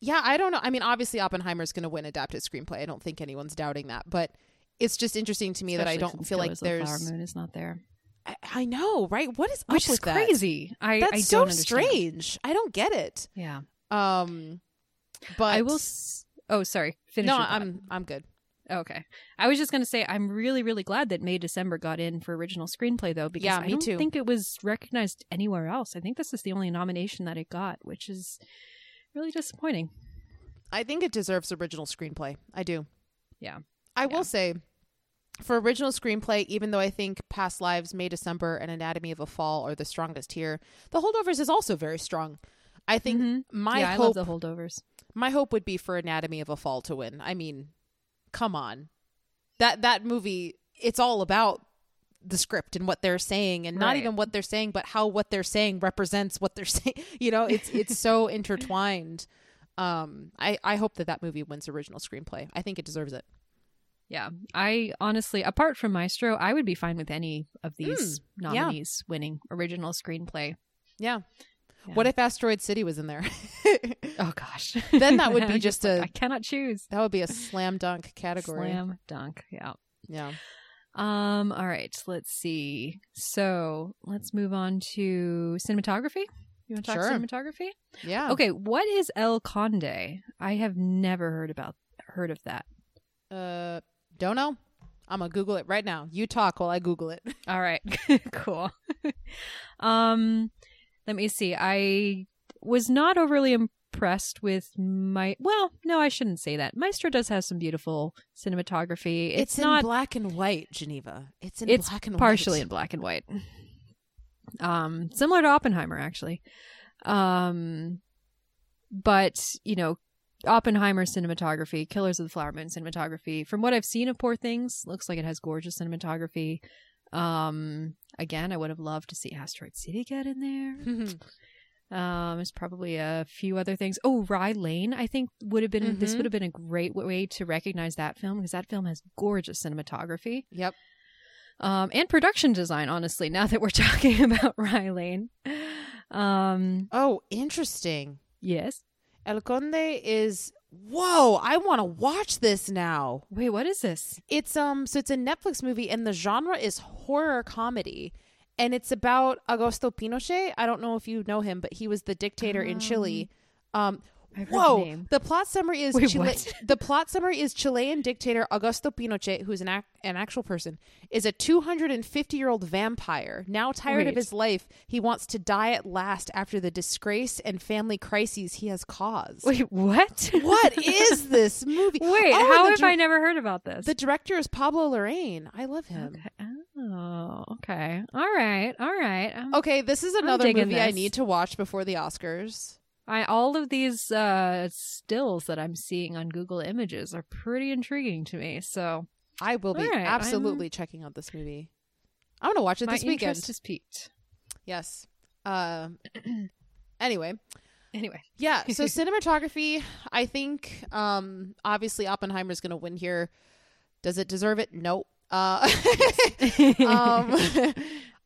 yeah, I don't know. I mean, obviously Oppenheimer's going to win adapted screenplay. I don't think anyone's doubting that. But it's just interesting to me that I don't feel like there's. Flower Moon is not there. I, I know, right? What is Which up is with that? crazy. I, That's I so strange. I don't get it. Yeah. Um, but I will. S- oh, sorry. Finish. no. I'm I'm good. Okay. I was just going to say I'm really really glad that May December got in for original screenplay though because Yeah, I me don't too. think it was recognized anywhere else. I think this is the only nomination that it got, which is really disappointing. I think it deserves original screenplay. I do. Yeah. I Yeah. will say, for original screenplay, even though I think Past Lives, May December, and Anatomy of a Fall are the strongest here, The Holdovers is also very strong. I think Mhm. my yeah, I hope love the holdovers. my hope would be for Anatomy of a Fall to win. I mean, come on. That that movie it's all about the script and what they're saying and not Right. even what they're saying but how what they're saying represents what they're saying. You know, it's it's so intertwined. Um I I hope that that movie wins original screenplay. I think it deserves it. Yeah. I honestly, apart from Maestro, I would be fine with any of these Mm, yeah. nominees winning original screenplay. Yeah. Yeah. What if Asteroid City was in there? Oh gosh. Then that would be I'm just like, a- I cannot choose. that would be a slam dunk category. Slam dunk. Yeah. Yeah. Um. All right. Let's see. So let's move on to cinematography. You want to talk Sure. cinematography? Yeah. Okay. What is El Conde? I have never heard about heard of that. Uh don't know. I'm gonna Google it right now. You talk while I Google it. All right. cool. um. Let me see. I was not overly impressed with my. Well, no, I shouldn't say that. Maestro does have some beautiful cinematography. It's, It's, in not black and white, Geneva. It's in it's black and partially white. in black and white. Um, similar to Oppenheimer, actually. Um, but you know, Oppenheimer cinematography, Killers of the Flower Moon cinematography. From what I've seen of Poor Things, looks like it has gorgeous cinematography. Um, again, I would have loved to see Asteroid City get in there. Um, there's probably a few other things. Oh, Rye Lane, I think would have been this Mhm. would have been a great way to recognize that film because that film has gorgeous cinematography yep. um, and production design. Honestly, now that we're talking about Rye Lane, um, Oh, interesting. yes. El Conde is whoa, I want to watch this now. Wait, what is this? It's um so it's a Netflix movie and the genre is horror comedy. And it's about Augusto Pinochet. I don't know if you know him, but he was the dictator in Chile. Um I've heard Whoa! the name. The plot summary is Wait, Chile- the plot summary is Chilean dictator Augusto Pinochet, who's an ac- an actual person, is a 250 year old vampire. Now tired of his life, he wants to die at last after the disgrace and family crises he has caused. Wait, what? What is this movie? Wait, Oh, how have dir- I never heard about this? The director is Pablo Larraín. I love him. Okay. Oh, okay. All right. All right. Okay, this is another movie I need to watch before the Oscars. I all of these uh, stills that I'm seeing on Google Images are pretty intriguing to me. So I will be right, absolutely checking out this movie. I'm gonna watch it this weekend. My interest is piqued. Yes. Uh, anyway, Anyway, yeah. So cinematography, I think, um, obviously Oppenheimer is going to win here. Does it deserve it? No. Uh, um,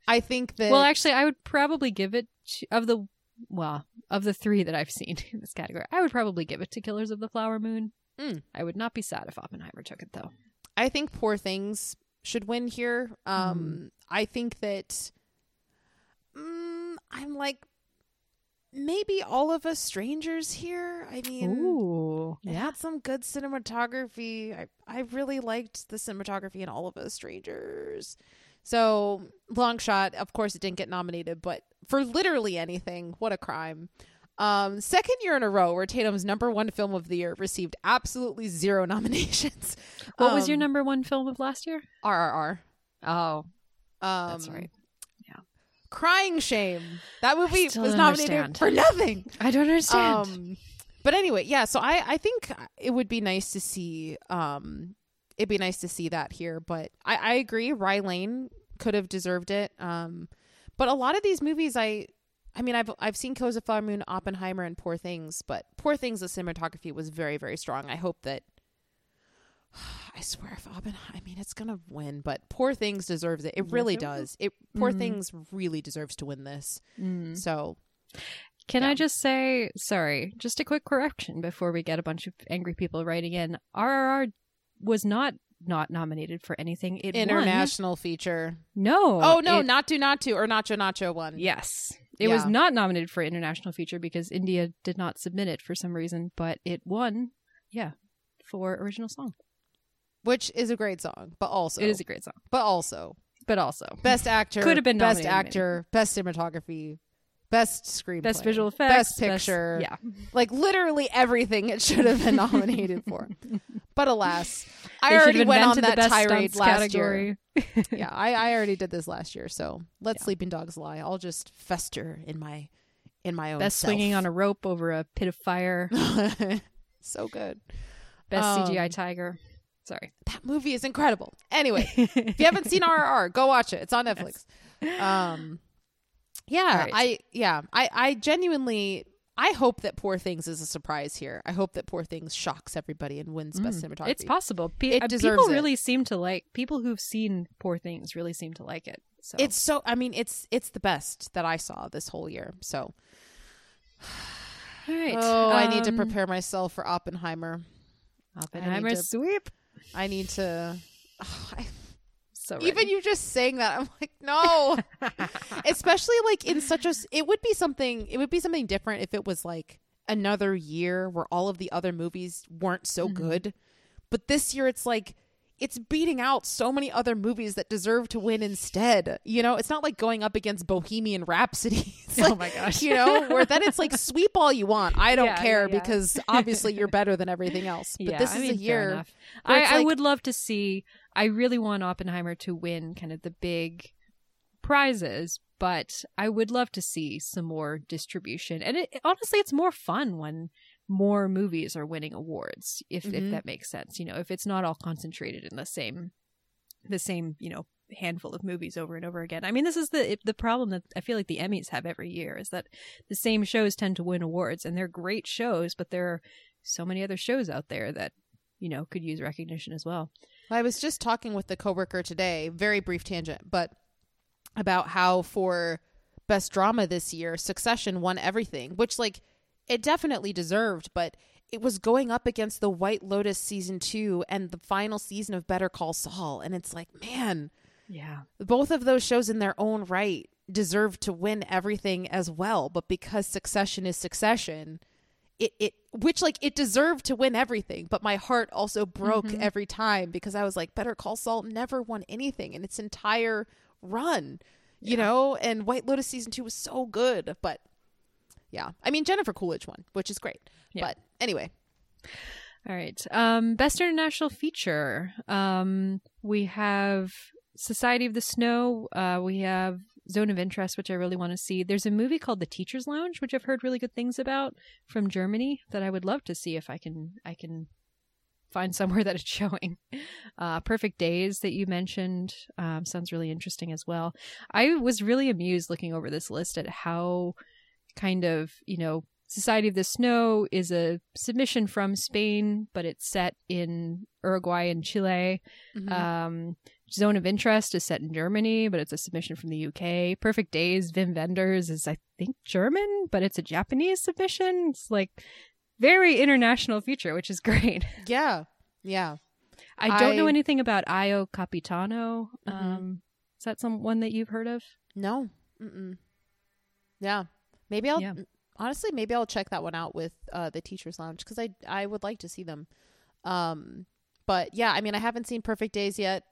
I think that. well, actually, I would probably give it to, of the well of the three that I've seen in this category. I would probably give it to Killers of the Flower Moon. Mm. I would not be sad if Oppenheimer took it though. I think Poor Things should win here. Um, I think that. Mm, I'm like. Maybe all of us strangers here. I mean, Ooh, It had some good cinematography. I I really liked the cinematography in All of Us Strangers. So long shot. Of course, it didn't get nominated, but for literally anything, what a crime! Um, second year in a row where Tatum's number one film of the year received absolutely zero nominations. What was your Um, number one film of last year? RRR. Oh, Um, that's right. Crying Shame. That movie was nominated understand. for nothing. I don't understand. Um, but anyway, yeah. So I I think it would be nice to see. Um, it'd be nice to see that here. But I I agree. Rye Lane could have deserved it. Um, but a lot of these movies, I. I mean, I've I've seen Killers of the Flower Moon, Oppenheimer, and Poor Things, but Poor Things, the cinematography was very, very strong. I hope that. I swear, if Oppenheimer, I mean, it's gonna win, but Poor Things deserves it. It really does. It Poor Mhm. Things really deserves to win this. Mm. So Can Yeah. I just say, sorry, just a quick correction before we get a bunch of angry people writing in. RRR was not not nominated for anything. It won. international feature. No. Oh no, it- not do not to or Naatu Naatu one. yes. It was not nominated for international feature because India did not submit it for some reason, but it won. Yeah, for original song. which is a great song, but also It is a great song, but also but also best actor, Could have been best nominated, actor, best cinematography, best screenplay, best visual effects, best picture, yeah, like literally everything it should have been nominated for. But alas, I They already went on that best tirade last category. year. yeah, I, I already did this last year, so let sleeping dogs lie. I'll just fester in my in my own Best swinging on a rope over a pit of fire. so good. Best Um, CGI tiger. Sorry. That movie is incredible. Anyway, if you haven't seen RRR, go watch it. It's on Netflix. Um, yeah, right. I yeah, I I genuinely I hope that Poor Things is a surprise here. I hope that Poor Things shocks everybody and wins best cinematography. Mm. It's possible. Pe- It uh, deserves people it. really seem to like people who've seen Poor Things really seem to like it. So It's so I mean it's it's the best that I saw this whole year. So all right. oh, I need to um, prepare myself for Oppenheimer. Oppenheimer to- sweep. I need to. I, So even ready. you just saying that, I'm like, no. Especially like in such a, It would be something. It would be something different if it was like another year where all of the other movies weren't so Mm-hmm. good. But this year, it's like it's beating out so many other movies that deserve to win instead. You know, it's not like going up against Bohemian Rhapsody. It's Oh my gosh. You know, where then it's like sweep all you want. I don't Yeah, care yeah, yeah. because obviously you're better than everything else. But this I is mean, a year. I, it's I would love to see. I really want Oppenheimer to win kind of the big prizes, but I would love to see some more distribution. And it, honestly, it's more fun when more movies are winning awards, if if Mhm. that makes sense. You know, if it's not all concentrated in the same, the same you know handful of movies over and over again. I mean, this is the the problem that I feel like the Emmys have every year is that the same shows tend to win awards, and they're great shows, but there are so many other shows out there that you know could use recognition as well. I was just talking with the coworker today, very brief tangent, but about how for best drama this year, Succession won everything, which like it definitely deserved, but it was going up against the White Lotus season 2 and the final season of Better Call Saul. And it's like, man, Yeah, both of those shows in their own right deserve to win everything as well, but because Succession is Succession, it it which like it deserved to win everything, but my heart also broke mm-hmm. every time because I was like Better Call Saul never won anything in its entire run. You know, and White Lotus season 2 was so good, but yeah. I mean Jennifer Coolidge won, which is great. Yeah. But anyway, All right. Um, best international feature. Um, we have Society of the Snow. Uh, we have Zone of Interest, which I really want to see. There's a movie called The Teacher's Lounge, which I've heard really good things about from Germany that I would love to see if I can I can find somewhere that it's showing. Uh, Perfect Days that you mentioned um, sounds really interesting as well. I was really amused looking over this list at how kind of you know Society of the Snow is a submission from Spain, but it's set in Uruguay and Chile. Mhm. Um, Zone of Interest is set in Germany, but it's a submission from the UK. Perfect Days, Wim Wenders is, I think, German, but it's a Japanese submission. It's like very international feature, which is great. yeah. Yeah. I don't know anything about Io Capitano. Mhm. Um, is that someone that you've heard of? No. Mm-mm. Yeah. Maybe I'll Yeah. honestly maybe I'll check that one out with uh, the Teachers Lounge because I I would like to see them. Um, but yeah, I mean I haven't seen Perfect Days yet.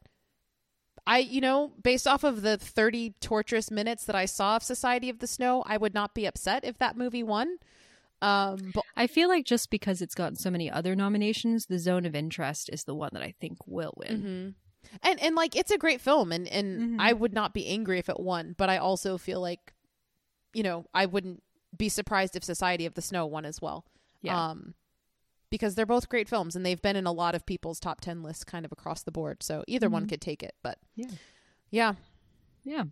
I you know based off of the thirty torturous minutes that I saw of Society of the Snow, I would not be upset if that movie won. Um, but I feel like just because it's gotten so many other nominations, the Zone of Interest is the one that I think will win. Mhm. and and like it's a great film, and and Mhm. I would not be angry if it won, but I also feel like, you know, I wouldn't be surprised if Society of the Snow won as well. Yeah. Um, because they're both great films, and they've been in a lot of people's top ten lists, kind of across the board. So either one Mhm. could take it, but Yeah. yeah, Yeah.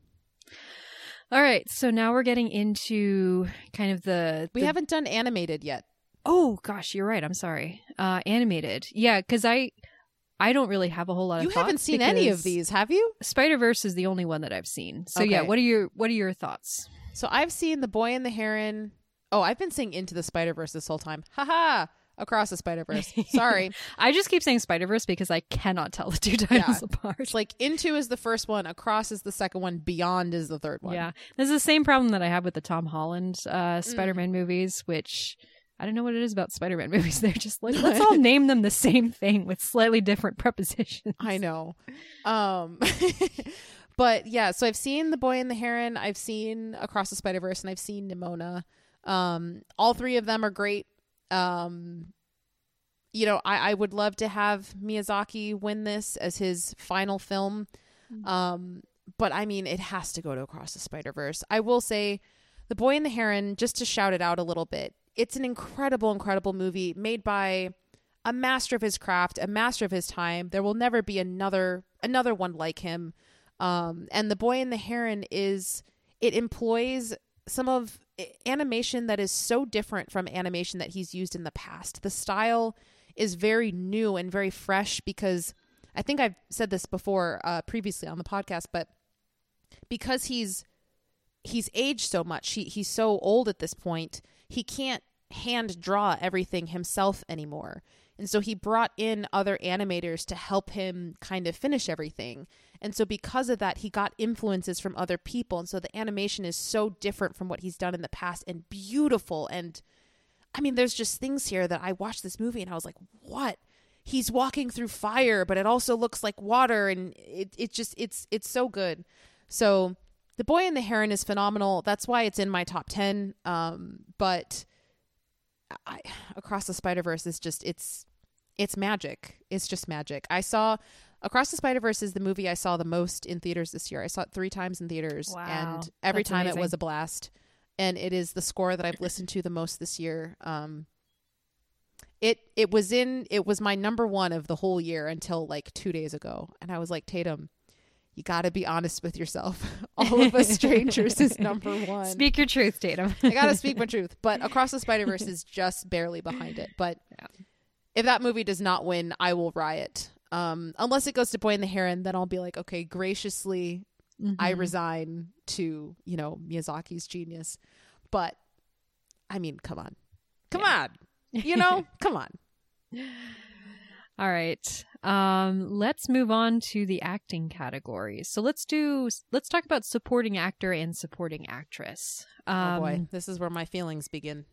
All right, so now we're getting into kind of the we haven't done animated yet. Oh gosh, you're right. I'm sorry. Uh animated. Yeah, cuz I I don't really have a whole lot of You haven't seen any of these, have you? Spider-Verse is the only one that I've seen. So yeah, what are your what are your thoughts? So I've seen The Boy and the Heron. Oh, I've been saying Into the Spider Verse this whole time. Haha. Across the Spider Verse. Sorry. I just keep saying Spider Verse because I cannot tell the two titles Yeah. apart. It's like Into is the first one, Across is the second one, Beyond is the third one. Yeah, this is the same problem that I have with the Tom Holland Mm. uh, Spider-Man movies, which I don't know what it is about Spider-Man movies. They're just like let's all name them the same thing with slightly different prepositions. I know. Um but yeah, so I've seen The Boy and the Heron, I've seen Across the Spider Verse, and I've seen Nimona. Um all three of them are great. Um you know, I, I would love to have Miyazaki win this as his final film. Um, but I mean, it has to go to Across the Spider Verse. I will say, The Boy and the Heron, just to shout it out a little bit, it's an incredible, incredible movie made by a master of his craft, a master of his time. There will never be another another one like him. Um, and The Boy and the Heron is it employs some of animation that is so different from animation that he's used in the past. The style is very new and very fresh because I think I've said this before uh, previously on the podcast, but because he's he's aged so much, he he's so old at this point, he can't hand draw everything himself anymore. And so he brought in other animators to help him kind of finish everything. And so because of that, he got influences from other people. And so the animation is so different from what he's done in the past and beautiful. And I mean, there's just things here that I watched this movie and I was like, what? He's walking through fire, but it also looks like water. And it, it just, it's, it's so good. So the boy and the heron is phenomenal. That's why it's in my top 10. Um, but I, across the Spider Verse is just it's it's magic. It's just magic. I saw Across the Spider Verse is the movie I saw the most in theaters this year. I saw it three times in theaters, Wow. and every That's time it was a blast. And it is the score that I've listened to the most this year. Um, it it was in it was my number one of the whole year until like two days ago, and I was like Tatum. You got to be honest with yourself. All of us strangers is number one. Speak your truth, Tatum. I gotta speak my truth. But Across the Spider Verse is just barely behind it. But Yeah. if that movie does not win, I will riot. Um, unless it goes to Boy and the Heron, then I'll be like, okay, graciously, I Mhm. resign to you know Miyazaki's genius. But I mean, come on, come on, you know, come on. All right. Um, let's move on to the acting categories. So let's do let's talk about supporting actor and supporting actress. Um, oh boy, this is where my feelings begin.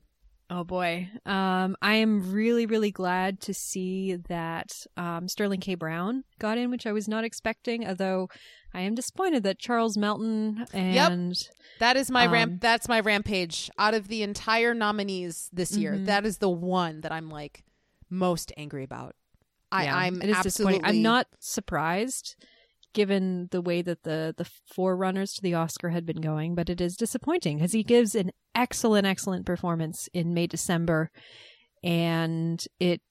Oh boy. Um, I am really, really glad to see that um, Sterling K. Brown got in, which I was not expecting, although I am disappointed that Charles Melton and yep. That is my Um, ramp. That's my rampage. Out of the entire nominees this year, Mhm. that is the one that I'm like most angry about. I, Yeah, I'm it is absolutely. disappointing. I'm not surprised given the way that the the forerunners to the Oscar had been going, but it is disappointing because he gives an excellent, excellent performance in May December, and it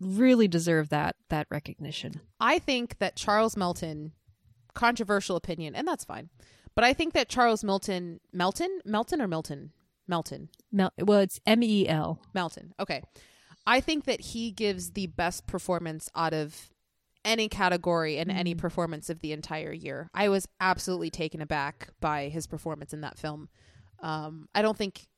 really deserved that that recognition. I think that Charles Melton, controversial opinion, and that's fine, but I think that Charles Milton, Melton, Melton or Milton, Melton, Mel- well, it's M E L. Melton. Okay, I think that he gives the best performance out of any category and any Mhm. performance of the entire year. I was absolutely taken aback by his performance in that film. Um, I don't think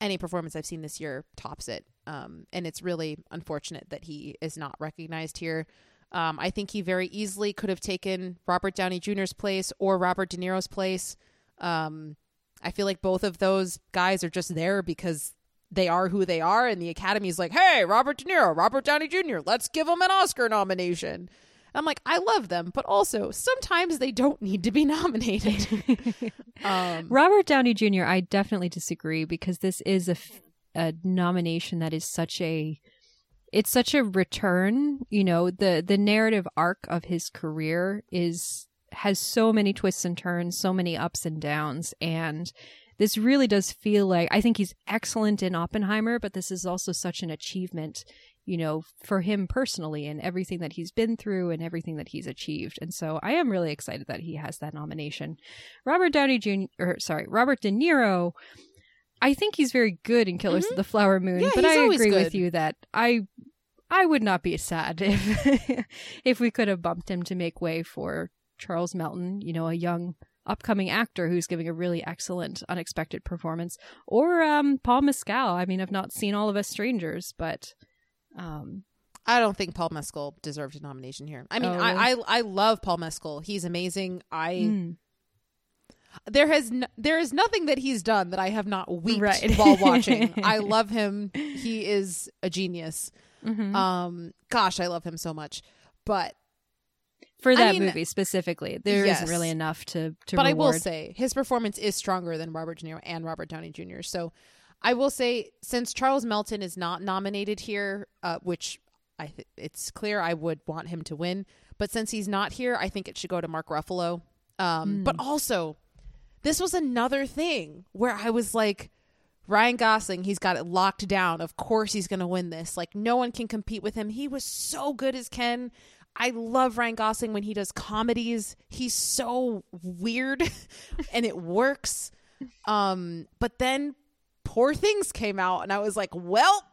any performance I've seen this year tops it. Um, and it's really unfortunate that he is not recognized here. Um, I think he very easily could have taken Robert Downey Jr.'s place or Robert De Niro's place. Um, I feel like both of those guys are just there because they are who they are, and the Academy's like, "Hey, Robert De Niro, Robert Downey Jr., let's give them an Oscar nomination." I'm like, I love them, but also sometimes they don't need to be nominated. um, Robert Downey Jr. I definitely disagree because this is a, f- a nomination that is such a it's such a return. You know the the narrative arc of his career is has so many twists and turns, so many ups and downs, and this really does feel like I think he's excellent in Oppenheimer, but this is also such an achievement. You know, for him personally and everything that he's been through and everything that he's achieved. And so I am really excited that he has that nomination. Robert Downey Jr. or sorry, Robert De Niro. I think he's very good in Killers of the Flower Moon, Mm-hmm. Yeah, but I agree good. with you that I I would not be sad if if we could have bumped him to make way for Charles Melton, you know, a young upcoming actor who's giving a really excellent unexpected performance or um Paul Mescal. I mean, I've not seen all of us strangers, but Um, I don't think Paul Mescal deserved a nomination here. I mean, Oh, I, I I love Paul Mescal. He's amazing. I mm, there has there is nothing that he's done that I have not weeped Right. while watching. I love him. He is a genius. mhm. Um, gosh, I love him so much. But for that mean, movie specifically, there yes. not really enough to to. but I will say his performance is stronger than Robert De Niro and Robert Downey Jr. So I will say since Charles Melton is not nominated here, uh, which I th- it's clear I would want him to win, but since he's not here, I think it should go to Mark Ruffalo. Um, Hmm. But also, this was another thing where I was like. Ryan Gosling, he's got it locked down. Of course, he's going to win this. Like, no one can compete with him. He was so good as Ken. I love Ryan Gosling when he does comedies. He's so weird and it works. Um, but then Poor Things came out and I was like, well,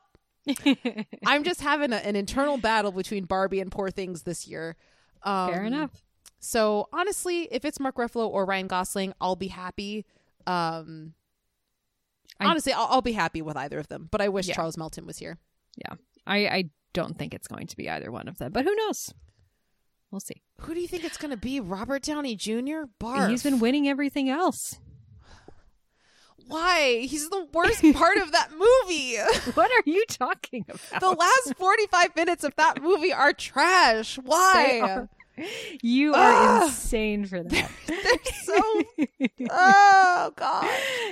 I'm just having a, an internal battle between Barbie and Poor Things this year. Um, Fair enough. So honestly, if it's Mark Ruffalo or Ryan Gosling, I'll be happy. Um, I- honestly, I'll, I'll be happy with either of them. But I wish Yeah. Charles Melton was here. I I don't think it's going to be either one of them, but who knows? We'll see. Who do you think it's going to be? Robert Downey Jr. Barf. He's been winning everything else. Why? He's the worst part of that movie. What are you talking about? The last 45 minutes of that movie are trash. Why? You are Ah! insane for that. They're so. oh, God.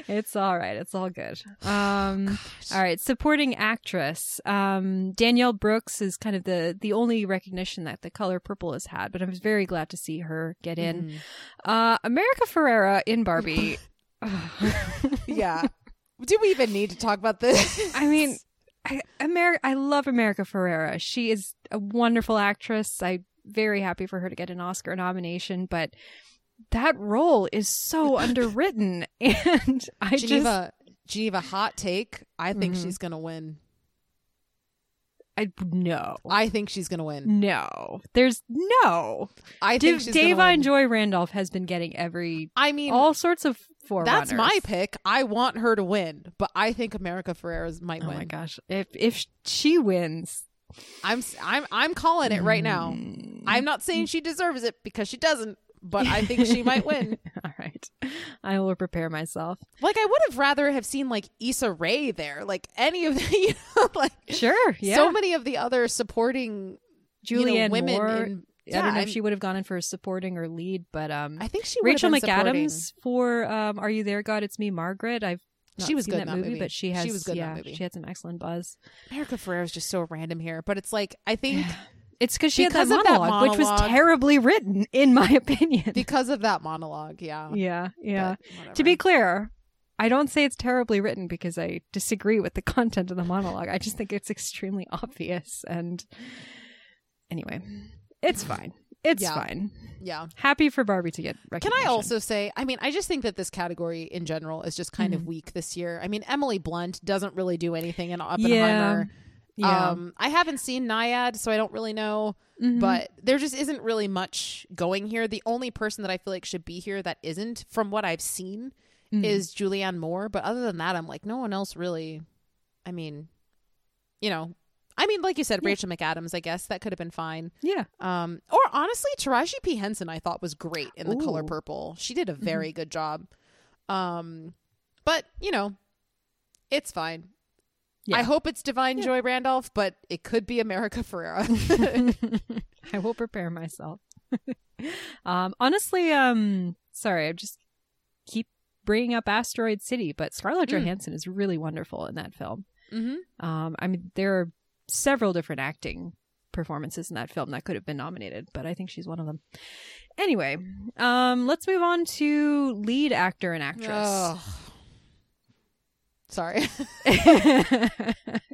it's all right. It's all good. Um, all right. Supporting actress. Um, Danielle Brooks is kind of the the only recognition that The Color Purple has had, but I was very glad to see her get in. Mm. Uh, America Ferrera in Barbie. Yeah. Do we even need to talk about this? I mean, I, Amer- I love America Ferrera. She is a wonderful actress. I'm very happy for her to get an Oscar nomination, but that role is so underwritten, and I just Geneva, Geneva, hot take. I think Mhm. she's going to win. I no. I think she's going to win. No, there's no. I think she's gonna Da'Vine Joy Randolph has been getting every I mean, all sorts of forerunners. that's my pick. I want her to win, but I think America Ferrera's might Oh win. my gosh! If if she wins, I'm I'm I'm calling it right now. Mm. I'm not saying she deserves it because she doesn't, but I think she might win. all right, I will prepare myself. Like I would have rather have seen like Issa Rae there, like any of the you know, like Sure, yeah. so many of the other supporting you know, women. Moore. in- I don't know yeah, if she would have gone in for supporting or lead, but um, I think she Rachel been supporting. McAdams for um, "Are You There, God? It's Me, Margaret." I've She was seen good that in that movie, movie. but she has She was good in that movie. she had some excellent buzz. America Ferrera is just so random here, but it's like I think It's because she Because had that that monologue, which was terribly written, in my opinion. because of that monologue, yeah. yeah, yeah. To be clear, I don't say it's terribly written because I disagree with the content of the monologue. I just think it's extremely obvious. And anyway, it's fine. It's Yeah. fine. yeah. Happy for Barbie to get Can. I also say, I mean, I just think that this category in general is just kind Mm-hmm. of weak this year. I mean, Emily Blunt doesn't really do anything in Oppenheimer. Yeah. Um, I haven't seen Nyad, so I don't really know. Mhm. But there just isn't really much going here. The only person that I feel like should be here that isn't, from what I've seen, Mhm. is Julianne Moore. But other than that, I'm like, no one else really. I mean, you know, I mean, like you said, Yeah. Rachel McAdams. I guess that could have been fine. yeah. Um, or honestly, Taraji P Henson I thought was great in the color purple. She did a very good job. Um, but you know, it's fine. Yeah. I hope it's Da'Vine Yeah. Joy Randolph, but it could be America Ferrera. I will prepare myself. um, honestly, um, sorry, I just keep bringing up Asteroid City, but Scarlett Mm. Johansson is really wonderful in that film. hmm Um, I mean, there are several different acting performances in that film that could have been nominated, but I think she's one of them. Anyway, um, let's move on to lead actor and actress. Sorry,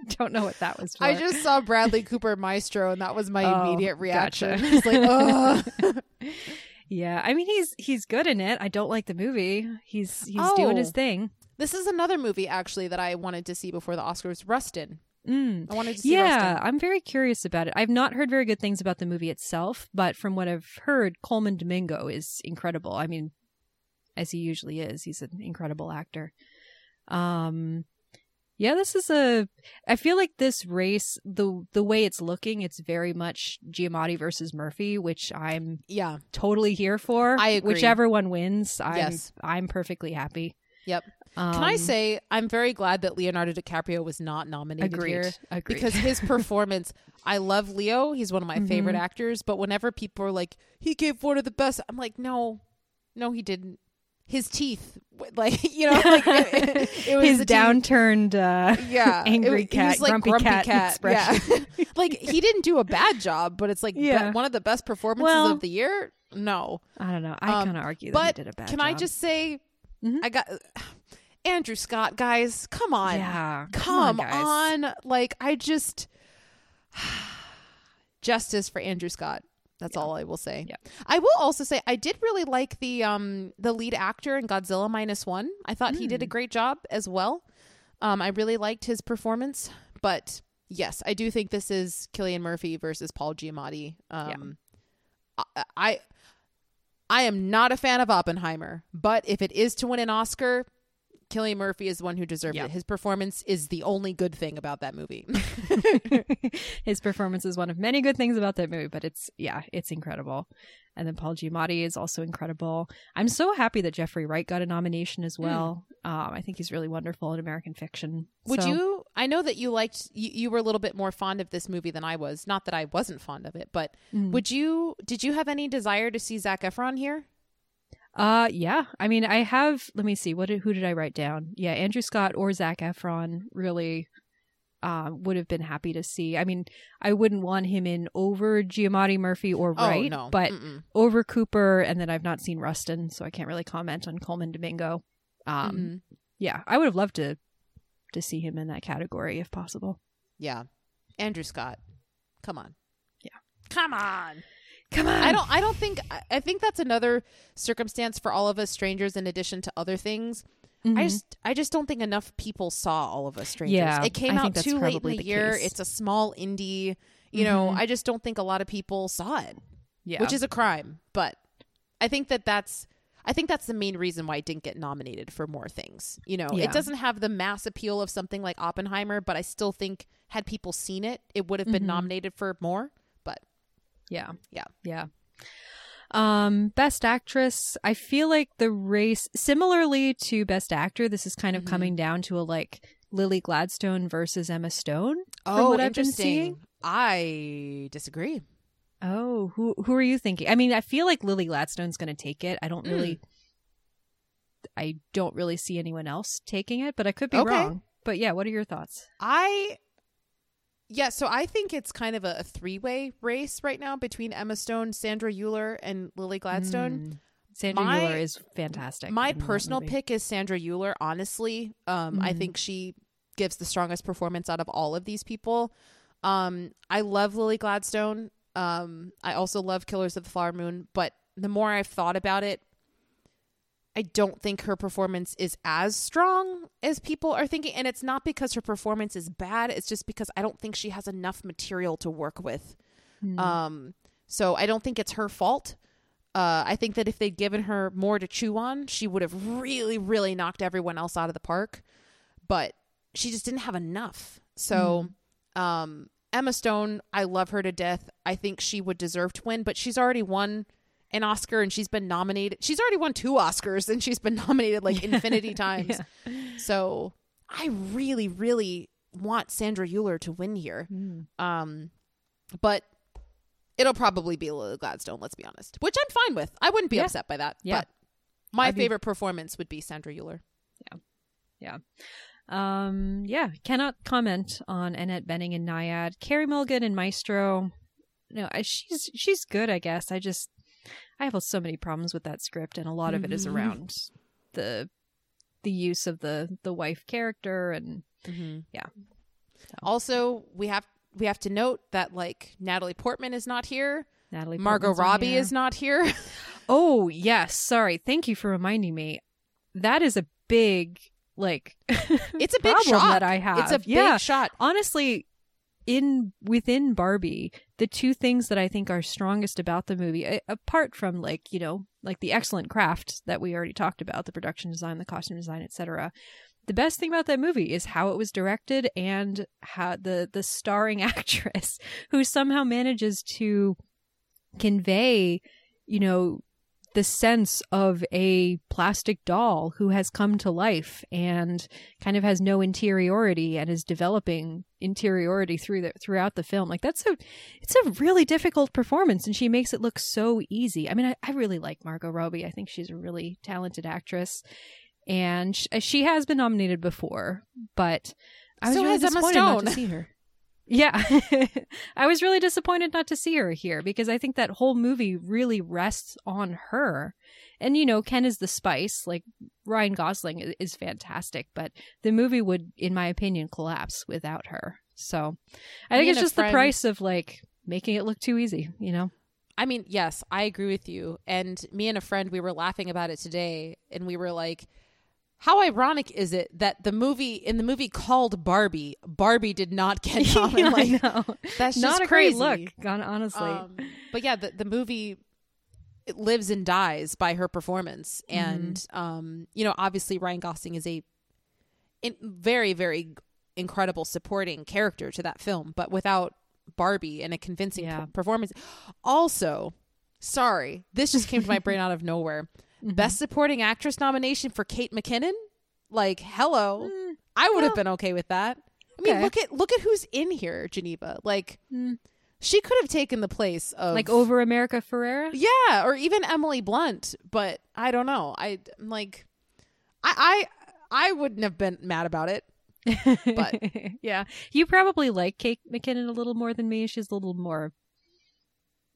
Don't know what that was for. I just saw Bradley Cooper Maestro, and that was my Oh, immediate reaction. It's like, oh, yeah, I mean he's he's good in it. I don't like the movie. He's he's doing his Oh. thing. this is another movie actually that I wanted to see before the Oscars. Rustin. Mm. I wanted to see Yeah, Rustin. I'm very curious about it. I've not heard very good things about the movie itself, but from what I've heard, Colman Domingo is incredible. I mean, as he usually is, he's an incredible actor. Um, Yeah, this is a. I feel like this race, the the way it's looking, it's very much Giamatti versus Murphy, which I'm Yeah. totally here for. I agree. Whichever one wins, I'm Yes. I'm perfectly happy. Yep. Um, Can I say I'm very glad that Leonardo DiCaprio was not nominated agreed? here Agreed. because his performance. I love Leo; he's one of my favorite Mhm. actors. But whenever people are like, "He gave one of the best," I'm like, "No, no, he didn't." His teeth, like you know, like it, it was his downturned, uh, yeah, angry it, cat, like grumpy cat expression. Yeah, like he didn't do a bad job, but it's like be- Yeah. one of the best performances Well, of the year. No, I don't know. I Um, kind of argue that but he did a bad can job. I just say, Mhm. I got Andrew Scott, guys. Come on, yeah, come, guys. on, Like I just justice for Andrew Scott. That's Yeah. all I will say. Yeah. I will also say I did really like the um the lead actor in Godzilla minus one. I thought he did a Mm. great job as well. Um, I really liked his performance, but yes, I do think this is Cillian Murphy versus Paul Giamatti. Um, I, I I am not a fan of Oppenheimer, but if it is to win an Oscar, Cillian Murphy is the one who deserved Yeah. it. His performance is the only good thing about that movie. His performance is one of many good things about that movie, but it's yeah, it's incredible. And then Paul Giamatti is also incredible. I'm so happy that Jeffrey Wright got a nomination as well. Um, I think he's really wonderful in American fiction. Would So- you? I know that you liked. You, you were a little bit more fond of this movie than I was. Not that I wasn't fond of it, but Mm. would you? Did you have any desire to see Zac Efron here? Uh, yeah. I mean, I have. Let me see. What did who did I write down? Yeah, Andrew Scott or Zac Efron really um, would have been happy to see. I mean, I wouldn't want him in over Giamatti Murphy or Wright, oh no, but Mm-mm. over Cooper, and then I've not seen Rustin, so I can't really comment on Colman Domingo. Um, Mhm. yeah, I would have loved to to see him in that category if possible. yeah, Andrew Scott. Come on. Yeah. Come on. Come on, I don't. I don't think. I- think that's another circumstance for all of us strangers. In addition to other things, I just. I just don't think enough people saw all of us strangers. Yeah, it came I out too late in the, the year. case. It's a small indie. You know, Mhm. I just don't think a lot of people saw it. yeah, which is a crime. But I think that that's I think that's the main reason why it didn't get nominated for more things. You know, Yeah. it doesn't have the mass appeal of something like Oppenheimer, but I still think had people seen it, it would have been Mhm. nominated for more. Yeah. Yeah. Yeah. Um, best actress, I feel like the race similarly to best actor, this is kind of Mhm. coming down to a like Lily Gladstone versus Emma Stone. oh, what I've been seeing. I disagree. Oh, who who are you thinking? I mean, I feel like Lily Gladstone's going to take it. I don't Mm. really I don't really see anyone else taking it, but I could be Okay. wrong. But yeah, what are your thoughts? I yeah, so I think it's kind of a, a three way race right now between Emma Stone, Sandra Hüller, and Lily Gladstone. Mm. Sandra My- Hüller is fantastic. My personal pick is Sandra Hüller. Honestly, um, I Mhm. think she gives the strongest performance out of all of these people. Um, I love Lily Gladstone. Um, I also love Killers of the Flower Moon. But the more I've thought about it, I don't think her performance is as strong as people are thinking. And it's not because her performance is bad. It's just because I don't think she has enough material to work with. Mm. Um, so I don't think it's her fault. Uh, I think that if they'd given her more to chew on, she would have really, really knocked everyone else out of the park. But she just didn't have enough. So, um, Emma Stone, I love her to death. I think she would deserve to win, but she's already won an Oscar and she's been nominated. She's already won two Oscars and she's been nominated like infinity times. Yeah. So I really, really want Sandra Hüller to win here. Mm. Um, but it'll probably be Lily Gladstone. Let's be honest, which I'm fine with. I wouldn't be Yeah. upset by that. Yeah. But my I'd be- favorite performance would be Sandra Hüller. Yeah. Yeah. Um, yeah, cannot comment on Annette Bening and Nyad. Carey Mulligan and Maestro. No, she's she's good, I guess. I just I have so many problems with that script, and a lot of it is Mhm. around the the use of the the wife character and Mm-hmm. Yeah. So. Also, we have we have to note that like Natalie Portman is not here. Natalie. Margot Portman's Robbie is not here. Oh yes, sorry. Thank you for reminding me. That is a big like It's a big problem shot. that I have. it's a yeah. big shot. honestly in within barbie the two things that i think are strongest about the movie apart from like you know like the excellent craft that we already talked about the production design the costume design etc the best thing about that movie is how it was directed and how the the starring actress who somehow manages to convey, you know, the sense of a plastic doll who has come to life and kind of has no interiority and is developing interiority through the throughout the film. Like that's a it's a really difficult performance and she makes it look so easy. I mean, I, I really like Margot Robbie. I think she's a really talented actress. And sh- she has been nominated before, but I was So really disappointed not to see her. Yeah. I was really disappointed not to see her here because I think that whole movie really rests on her. And, you know, Ken is the spice. Like, Ryan Gosling is fantastic, but the movie would, in my opinion, collapse without her. So I think it's just the price of, like, making it look too easy, you know? I mean, yes, I agree with you. And me and a friend, we were laughing about it today, and we were like, how ironic is it that the movie in the movie called Barbie, Barbie did not get nominated? I Like, that's Not just a great crazy. look, honestly. Um, but yeah, the the movie it lives and dies by her performance, Mm-hmm. and um, you know, obviously Ryan Gosling is a in, very very incredible supporting character to that film, but without Barbie and a convincing Yeah. p- performance. Also, sorry, this just came to my brain out of nowhere. Mm-hmm. Best supporting actress nomination for Kate McKinnon. Like, hello, I would have been okay with that. I mean, Mm, Okay. look at look at who's in here, Geneva. Like, Mm. she could have taken the place of like, over America Ferrera? yeah, or even Emily Blunt. But I don't know. I I'm like, I I I wouldn't have been mad about it. But- yeah, you probably like Kate McKinnon a little more than me. She's a little more.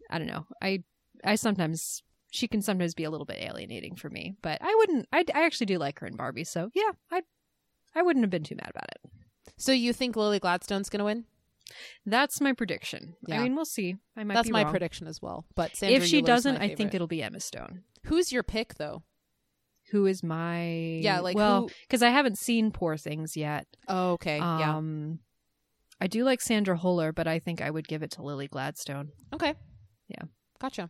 I don't know. I I sometimes she can sometimes be a little bit alienating for me, but I wouldn't. I, I actually do like her in Barbie, so yeah, I I wouldn't have been too mad about it. So you think Lily Gladstone's gonna win? That's my prediction. Yeah. I mean, we'll see. I might That's my wrong. prediction as well. But Sandra If she Hüller's doesn't, I think it'll be Emma Stone. Who's your pick though? Who is my Yeah, like well, who- because I haven't seen Poor Things yet. Oh, okay, yeah, Um, I do like Sandra Huller, but I think I would give it to Lily Gladstone. okay, yeah. gotcha.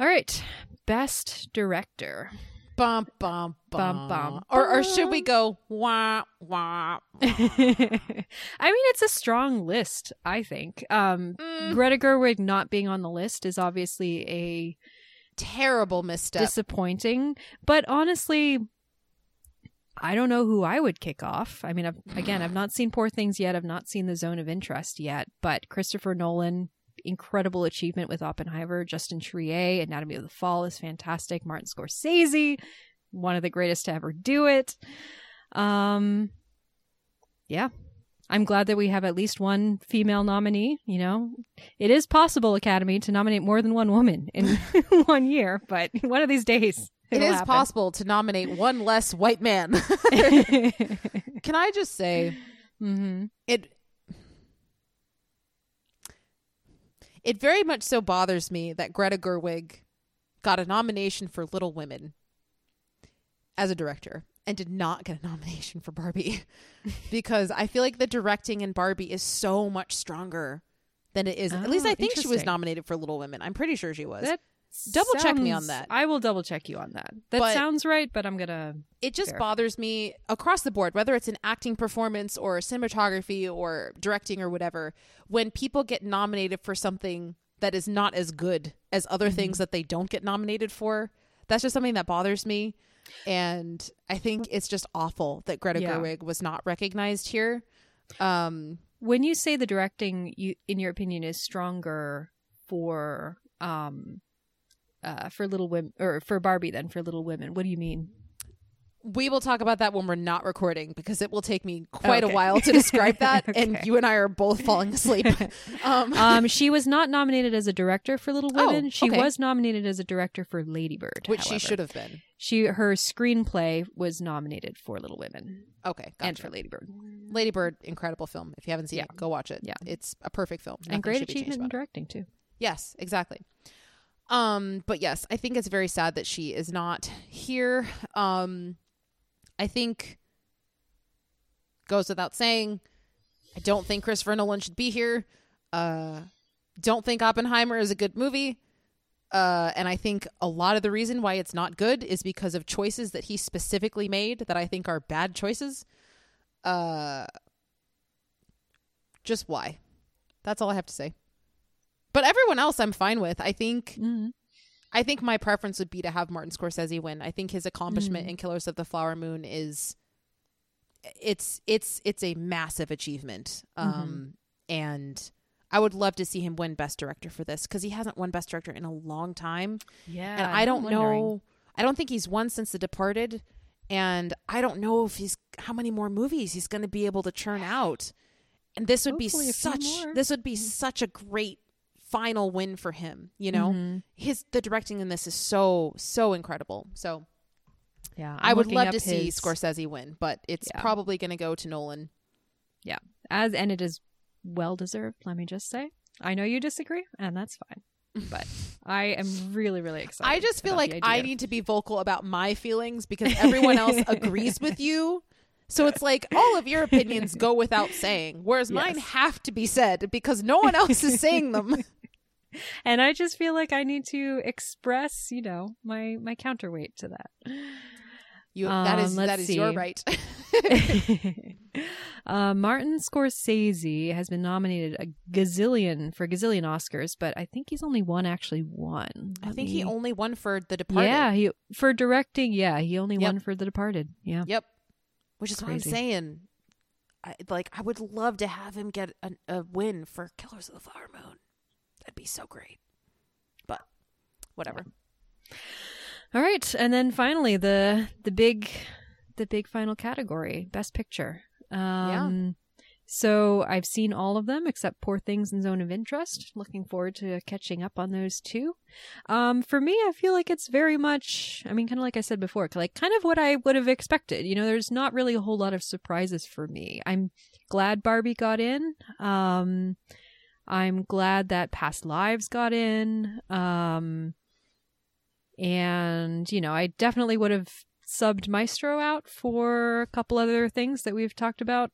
All right, best director. Bum bum Bum, bum bum, Or or should we go wah wah? I mean, it's a strong list. I think um, Mm. Greta Gerwig not being on the list is obviously a Terrible misstep. disappointing. But honestly, I don't know who I would kick off. I mean, I've, again, I've not seen Poor Things yet. I've not seen The Zone of Interest yet. But Christopher Nolan, incredible achievement with Oppenheimer. Justine Triet, Anatomy of the Fall is fantastic. Martin Scorsese, one of the greatest to ever do it. Um, yeah. I'm glad that we have at least one female nominee. You know, it is possible, Academy, to nominate more than one woman in one year, but one of these days. it is happen. possible to nominate one less white man. Can I just say mm-hmm. it? It very much so bothers me that Greta Gerwig got a nomination for Little Women as a director and did not get a nomination for Barbie because I feel like the directing in Barbie is so much stronger than it is. At least Oh, I think she was nominated for Little Women. I'm pretty sure she was. That Double check me on that. I will double check you on that. That But- sounds right, but I'm gonna. it just Fair. bothers me across the board, whether it's an acting performance or cinematography or directing or whatever, when people get nominated for something that is not as good as other Mm-hmm. things that they don't get nominated for. That's just something that bothers me. And I think it's just awful that Greta Yeah. Gerwig was not recognized here. Um, When you say the directing, you, in your opinion, is stronger for um, uh, for Little Women or for Barbie than for Little Women, what do you mean? we will talk about that when we're not recording because it will take me quite Okay. a while to describe that. And you and I are both falling asleep. um, Um, she was not nominated as a director for Little Oh, Women. she okay. was nominated as a director for Lady Bird, which she should have been. She her screenplay was nominated for Little Women Okay, and for Lady Bird. Lady Bird, incredible film. If you haven't seen Yeah. it, go watch it. Yeah. it's a perfect film. and great should be changed achievement in about it. directing too. Yes, exactly. Um, but yes, I think it's very sad that she is not here. Um, I think goes without saying. I don't think Christopher Nolan should be here. Uh, don't think Oppenheimer is a good movie. Uh, and I think a lot of the reason why it's not good is because of choices that he specifically made that I think are bad choices. Uh, just why? That's all I have to say. But everyone else, I'm fine with. I think. Mm-hmm. I think my preference would be to have Martin Scorsese win. I think his accomplishment Mm. in Killers of the Flower Moon is it's it's it's a massive achievement. Um and I would love to see him win best director for this cuz he hasn't won best director in a long time. Yeah, and I don't know I don't think he's won since The Departed and I don't know if he's how many more movies he's going to be able to churn out. And this would Hopefully be such this would be such a great final win for him, you know? Mhm. his the directing in this is so so incredible. So Yeah, i I'm would love to see Scorsese win, but it's Yeah. probably going to go to Nolan. Yeah. As and it is well deserved. Let me just say, I know you disagree, and that's fine. But I am really, really excited. I just feel like I need to be vocal about my feelings because everyone else agrees with you. So it's like all of your opinions go without saying, whereas mine have to be said because no one else is saying them. and I just feel like I need to express, you know, my my counterweight to that. You that is Um, that is your right. uh, Martin Scorsese has been nominated a gazillion for gazillion Oscars, but I think he's only one actually won. I think he only won for The Departed. Yeah, he for directing. Yeah, he only Yep. won for The Departed. Yeah, Yep. Which is Crazy. what I'm saying. I, like I would love to have him get a, a win for Killers of the Flower Moon. That'd be so great. But whatever. All right, and then finally the the big the big final category, best picture. Um So I've seen all of them except Poor Things and Zone of Interest. Looking forward to catching up on those two. Um, for me, I feel like it's very much, I mean, kind of like I said before, like kind of what I would have expected. You know, there's not really a whole lot of surprises for me. I'm glad Barbie got in. Um, I'm glad that Past Lives got in. Um, and, you know, I definitely would have subbed Maestro out for a couple other things that we've talked about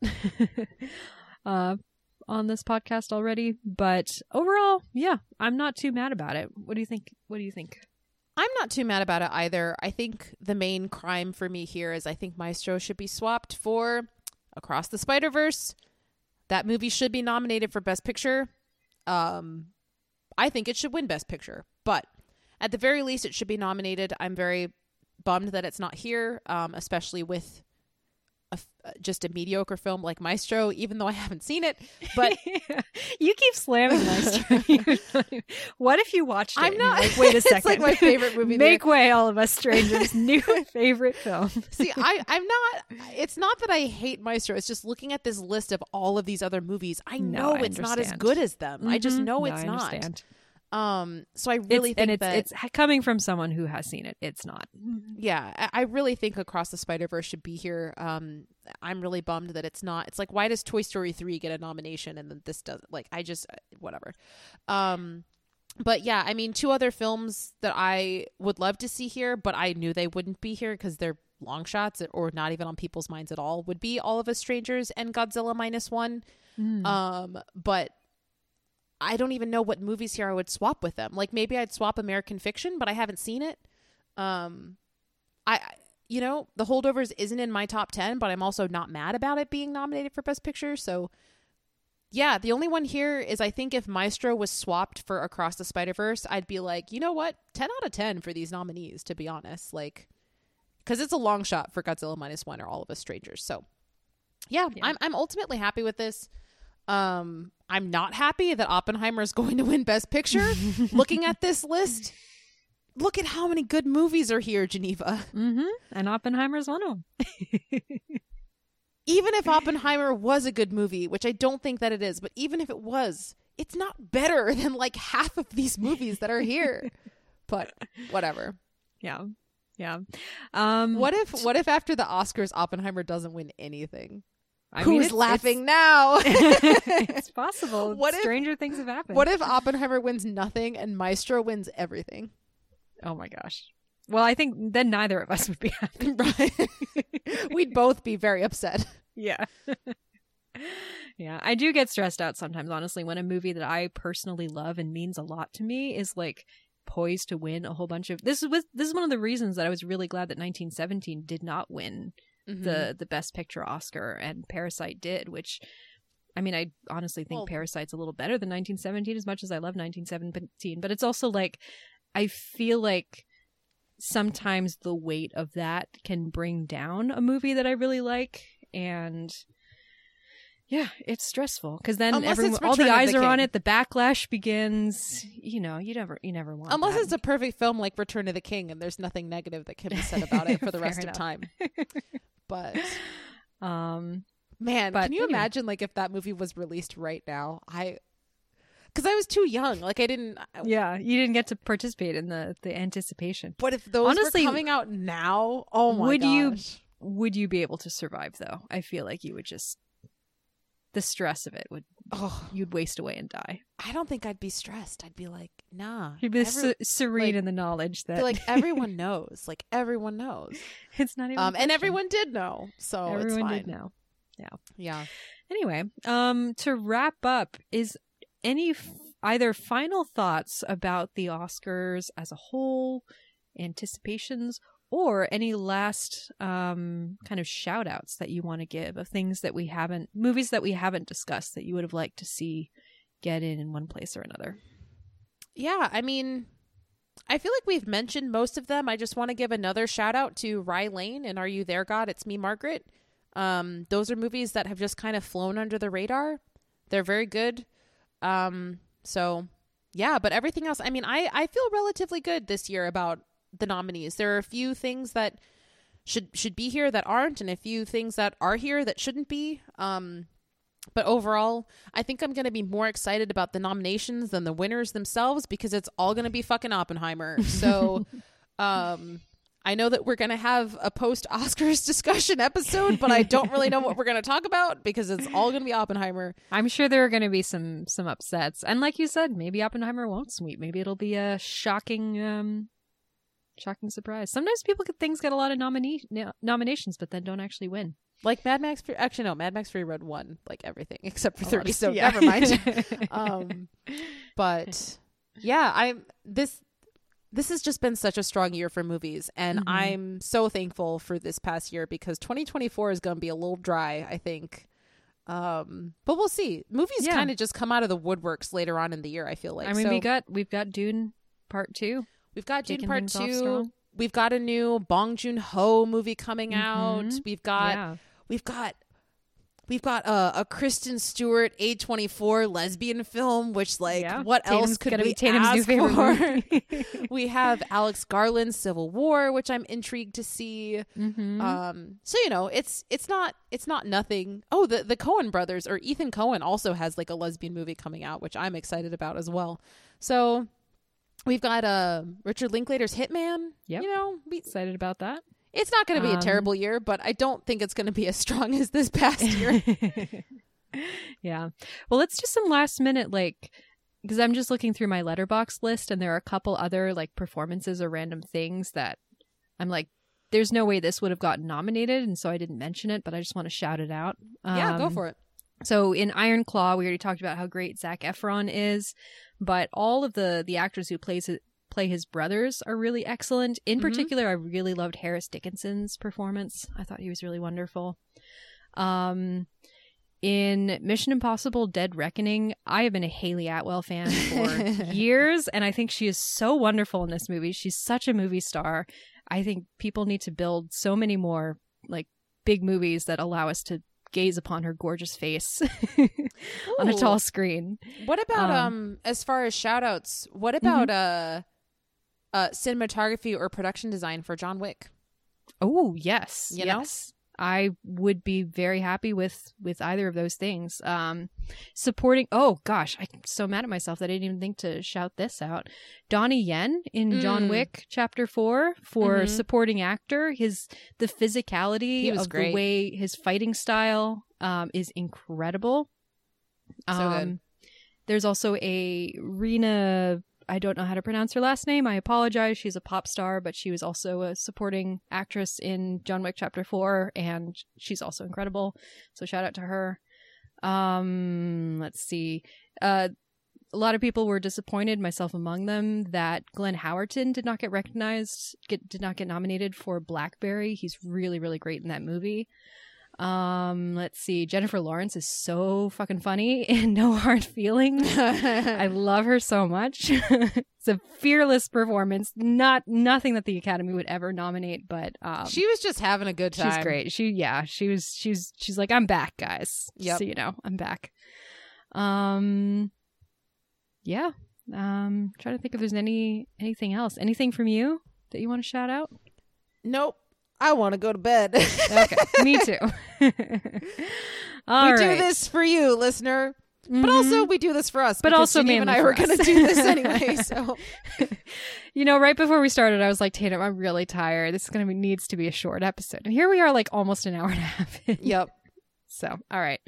uh, on this podcast already. But overall, yeah, I'm not too mad about it. What do you think? What do you think? I'm not too mad about it either. I think the main crime for me here is I think Maestro should be swapped for Across the Spider Verse. That movie should be nominated for Best Picture. Um, I think it should win Best Picture, but at the very least, it should be nominated. I'm very bummed that it's not here, um, especially with a uh, just a mediocre film like Maestro. Even though I haven't seen it, but you keep slamming Maestro. what if you watched it? I'm not- Like, Wait a second. It's like my favorite movie Make way, all of us strangers. New favorite film. See, I, I'm not. It's not that I hate Maestro. It's just looking at this list of all of these other movies. I No, know I it's not as good as them. I just Mhm. know No, it's I not. understand. Um. So I really It's, think and it's that. it's coming from someone who has seen it. It's not. yeah, I, I really think Across the Spider Verse should be here. Um. I'm really bummed that it's not. It's like why does Toy Story three get a nomination and then this doesn't? Like I just uh, whatever. Um. But yeah, I mean, two other films that I would love to see here, but I knew they wouldn't be here because they're long shots or not even on people's minds at all. Would be All of Us Strangers and Godzilla minus one. Mm. Um, but I don't even know what movies here I would swap with them. Like maybe I'd swap American Fiction, but I haven't seen it. Um, I, you know, The Holdovers isn't in my top ten, but I'm also not mad about it being nominated for Best Picture. So, yeah, the only one here is I think if Maestro was swapped for Across the Spider Verse, I'd be like, you know what, ten out of ten for these nominees. To be honest, like, because it's a long shot for Godzilla minus one or All of Us Strangers. So, yeah, Yeah. I'm I'm ultimately happy with this. Um, I'm not happy that Oppenheimer is going to win Best Picture. Looking at this list, look at how many good movies are here, Geneva. Mm-hmm. And Oppenheimer's one of them. Even if Oppenheimer was a good movie, which I don't think that it is, but even if it was, it's not better than like half of these movies that are here. but whatever. Yeah. Yeah. Um, What if what if after the Oscars Oppenheimer doesn't win anything? I mean, Who's it's- laughing now? It's, it's possible. What if- Stranger things have happened. what if Oppenheimer wins nothing and Maestro wins everything? Oh my gosh. Well, I think then neither of us would be happy. Right. We'd both be very upset. Yeah. yeah. I do get stressed out sometimes, honestly, when a movie that I personally love and means a lot to me is like poised to win a whole bunch of this is this is one of the reasons that I was really glad that 1917 did not win Mhm. the the best picture Oscar and Parasite did, which I mean, I honestly think Well- Parasite's a little better than 1917 as much as I love 1917, but it's also like I feel like sometimes the weight of that can bring down a movie that I really like and yeah, it's stressful because then everyone, all the eyes the are on it. The backlash begins. You know, you never, you never want. Unless that. it's a perfect film like Return of the King and there's nothing negative that can be said about it for the rest enough. of time. But um, man, But can you anyway. imagine like if that movie was released right now? I because I was too young. Like I didn't. yeah, you didn't get to participate in the the anticipation. But if those Honestly, were coming out now, oh my god. would you- Would you be able to survive though? I feel like you would just the stress of it would Oh, you'd waste away and die. I don't think I'd be stressed. I'd be like, nah. You'd be every- se- serene like- in the knowledge that like everyone knows. Like everyone knows. it's not even. Um, and everyone did know. So it's everyone fine. did know. Yeah. Yeah. Anyway, um, to wrap up, is any f- either final thoughts about the Oscars as a whole, anticipations, or any last um kind of shout outs that you want to give of things that we haven't, movies that we haven't discussed that you would have liked to see get in in one place or another? Yeah, I mean, I feel like we've mentioned most of them. I just want to give another shout out to Rye Lane and Are You There, God? It's Me, Margaret. Um, those are movies that have just kind of flown under the radar. They're very good. Um, so yeah, but everything else, I mean, I I feel relatively good this year about the nominees. There are a few things that should should be here that aren't, and a few things that are here that shouldn't be. Um, but overall, I think I'm going to be more excited about the nominations than the winners themselves because it's all going to be fucking Oppenheimer. So, um, I know that we're going to have a post Oscars discussion episode, but I don't really know what we're going to talk about because it's all going to be Oppenheimer. I'm sure there are going to be some some upsets, and like you said, maybe Oppenheimer won't sweep. Maybe it'll be a shocking, um, shocking surprise. Sometimes people get things get a lot of nominee no- nominations, but then don't actually win. Like Mad Max actually no, Mad Max Fury Road won like everything except for A 30, of- so yeah. never mind. um, but yeah, I'm this. This has just been such a strong year for movies, and Mhm. I'm so thankful for this past year because 2024 is going to be a little dry, I think. Um, but we'll see. Movies Yeah. kind of just come out of the woodworks later on in the year. I feel like. I mean, So we got we've got Dune Part Two. We've got Dune Part Two. We've got a new Bong Joon Ho movie coming out. Mhm. We've got yeah, we've got we've got a, a Kristen Stewart A24 lesbian film which like Yeah. what Tatum's else could we be Tatum's new ask favorite for? we have Alex Garland's Civil War which I'm intrigued to see. Mhm. Um so you know, it's it's not it's not nothing. Oh, the the Coen brothers or Ethan Coen also has like a lesbian movie coming out which I'm excited about as well. So We've got uh, Richard Linklater's Hitman. Yep. You know, we, Excited about that. it's not going to be a Um, terrible year, but I don't think it's going to be as strong as this past year. yeah. Well, let's do some last minute like because I'm just looking through my Letterboxd list and there are a couple other like performances or random things that I'm like there's no way this would have gotten nominated and so I didn't mention it, but I just want to shout it out. yeah, go Um, for it. So in Iron Claw, we already talked about how great Zac Efron is, but all of the the actors who plays it, play his brothers are really excellent. In Mhm. particular, I really loved Harris Dickinson's performance. I thought he was really wonderful. Um, in Mission Impossible: Dead Reckoning, I have been a Hayley Atwell fan for years, and I think she is so wonderful in this movie. She's such a movie star. I think people need to build so many more like big movies that allow us to gaze upon her gorgeous face on a tall screen. What about um, um, as far as shout outs, what about uh uh cinematography or production design for John Wick? Oh, yes. You yes. I would be very happy with with either of those things. Um supporting Oh gosh, I'm so mad at myself that I didn't even think to shout this out. Donnie Yen in John Mm. Wick chapter 4 for Mhm. supporting actor. His the physicality of great. the way his fighting style um is incredible. So good. Um, There's also a Rina. I don't know how to pronounce her last name. I apologize. She's a pop star, but she was also a supporting actress in John Wick Chapter Four, and she's also incredible. So shout out to her. Um, let's see. Uh, a lot of people were disappointed, myself among them, that Glenn Howerton did not get recognized, get, did not get nominated for Blackberry. He's really, really great in that movie. Um, let's see. Jennifer Lawrence is so fucking funny in No Hard Feelings. I love her so much. it's a fearless performance. Not nothing that the Academy would ever nominate, but um, she was just having a good time. she's great. She yeah, she was she's she's like I'm back, guys. Yep. So you know I'm back. Um, yeah. Um, trying to think if there's any anything else. Anything from you that you want to shout out? Nope. I want to go to bed. Okay, me too. All we do this for you, listener. But Mhm. also, we do this for us. But also me and I were going to do this anyway. So You know, right before we started, I was like, Tatum, I'm really tired. This is going to be needs to be a short episode. And here we are, like almost an hour and a half. yep. So, all right,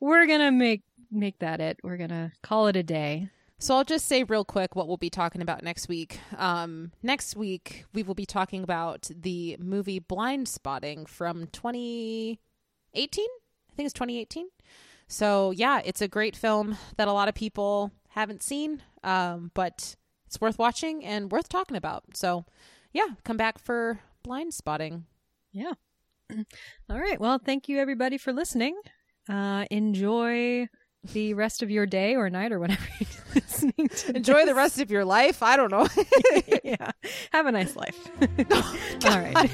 we're gonna make make that it. We're gonna call it a day. So I'll just say real quick what we'll be talking about next week. Um, next week we will be talking about the movie Blindspotting from 2018. I think it's 2018. So yeah, it's a great film that a lot of people haven't seen, um, but it's worth watching and worth talking about. So yeah, come back for Blindspotting. Yeah. All right. Well, thank you everybody for listening. Uh, enjoy the rest of your day or night or you're listening to Enjoy the rest of your life. I don't know. yeah. Have a nice life. All right.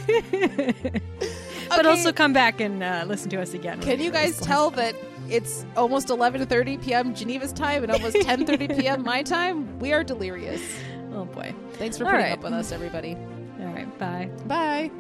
but Okay. also come back and uh, listen to us again. Can you guys tell that it's almost 11:30 p.m. Geneva's time and almost 10:30 p.m. my time? We are delirious. Oh boy. Thanks for All putting right. up with us, everybody. All right. Bye. Bye.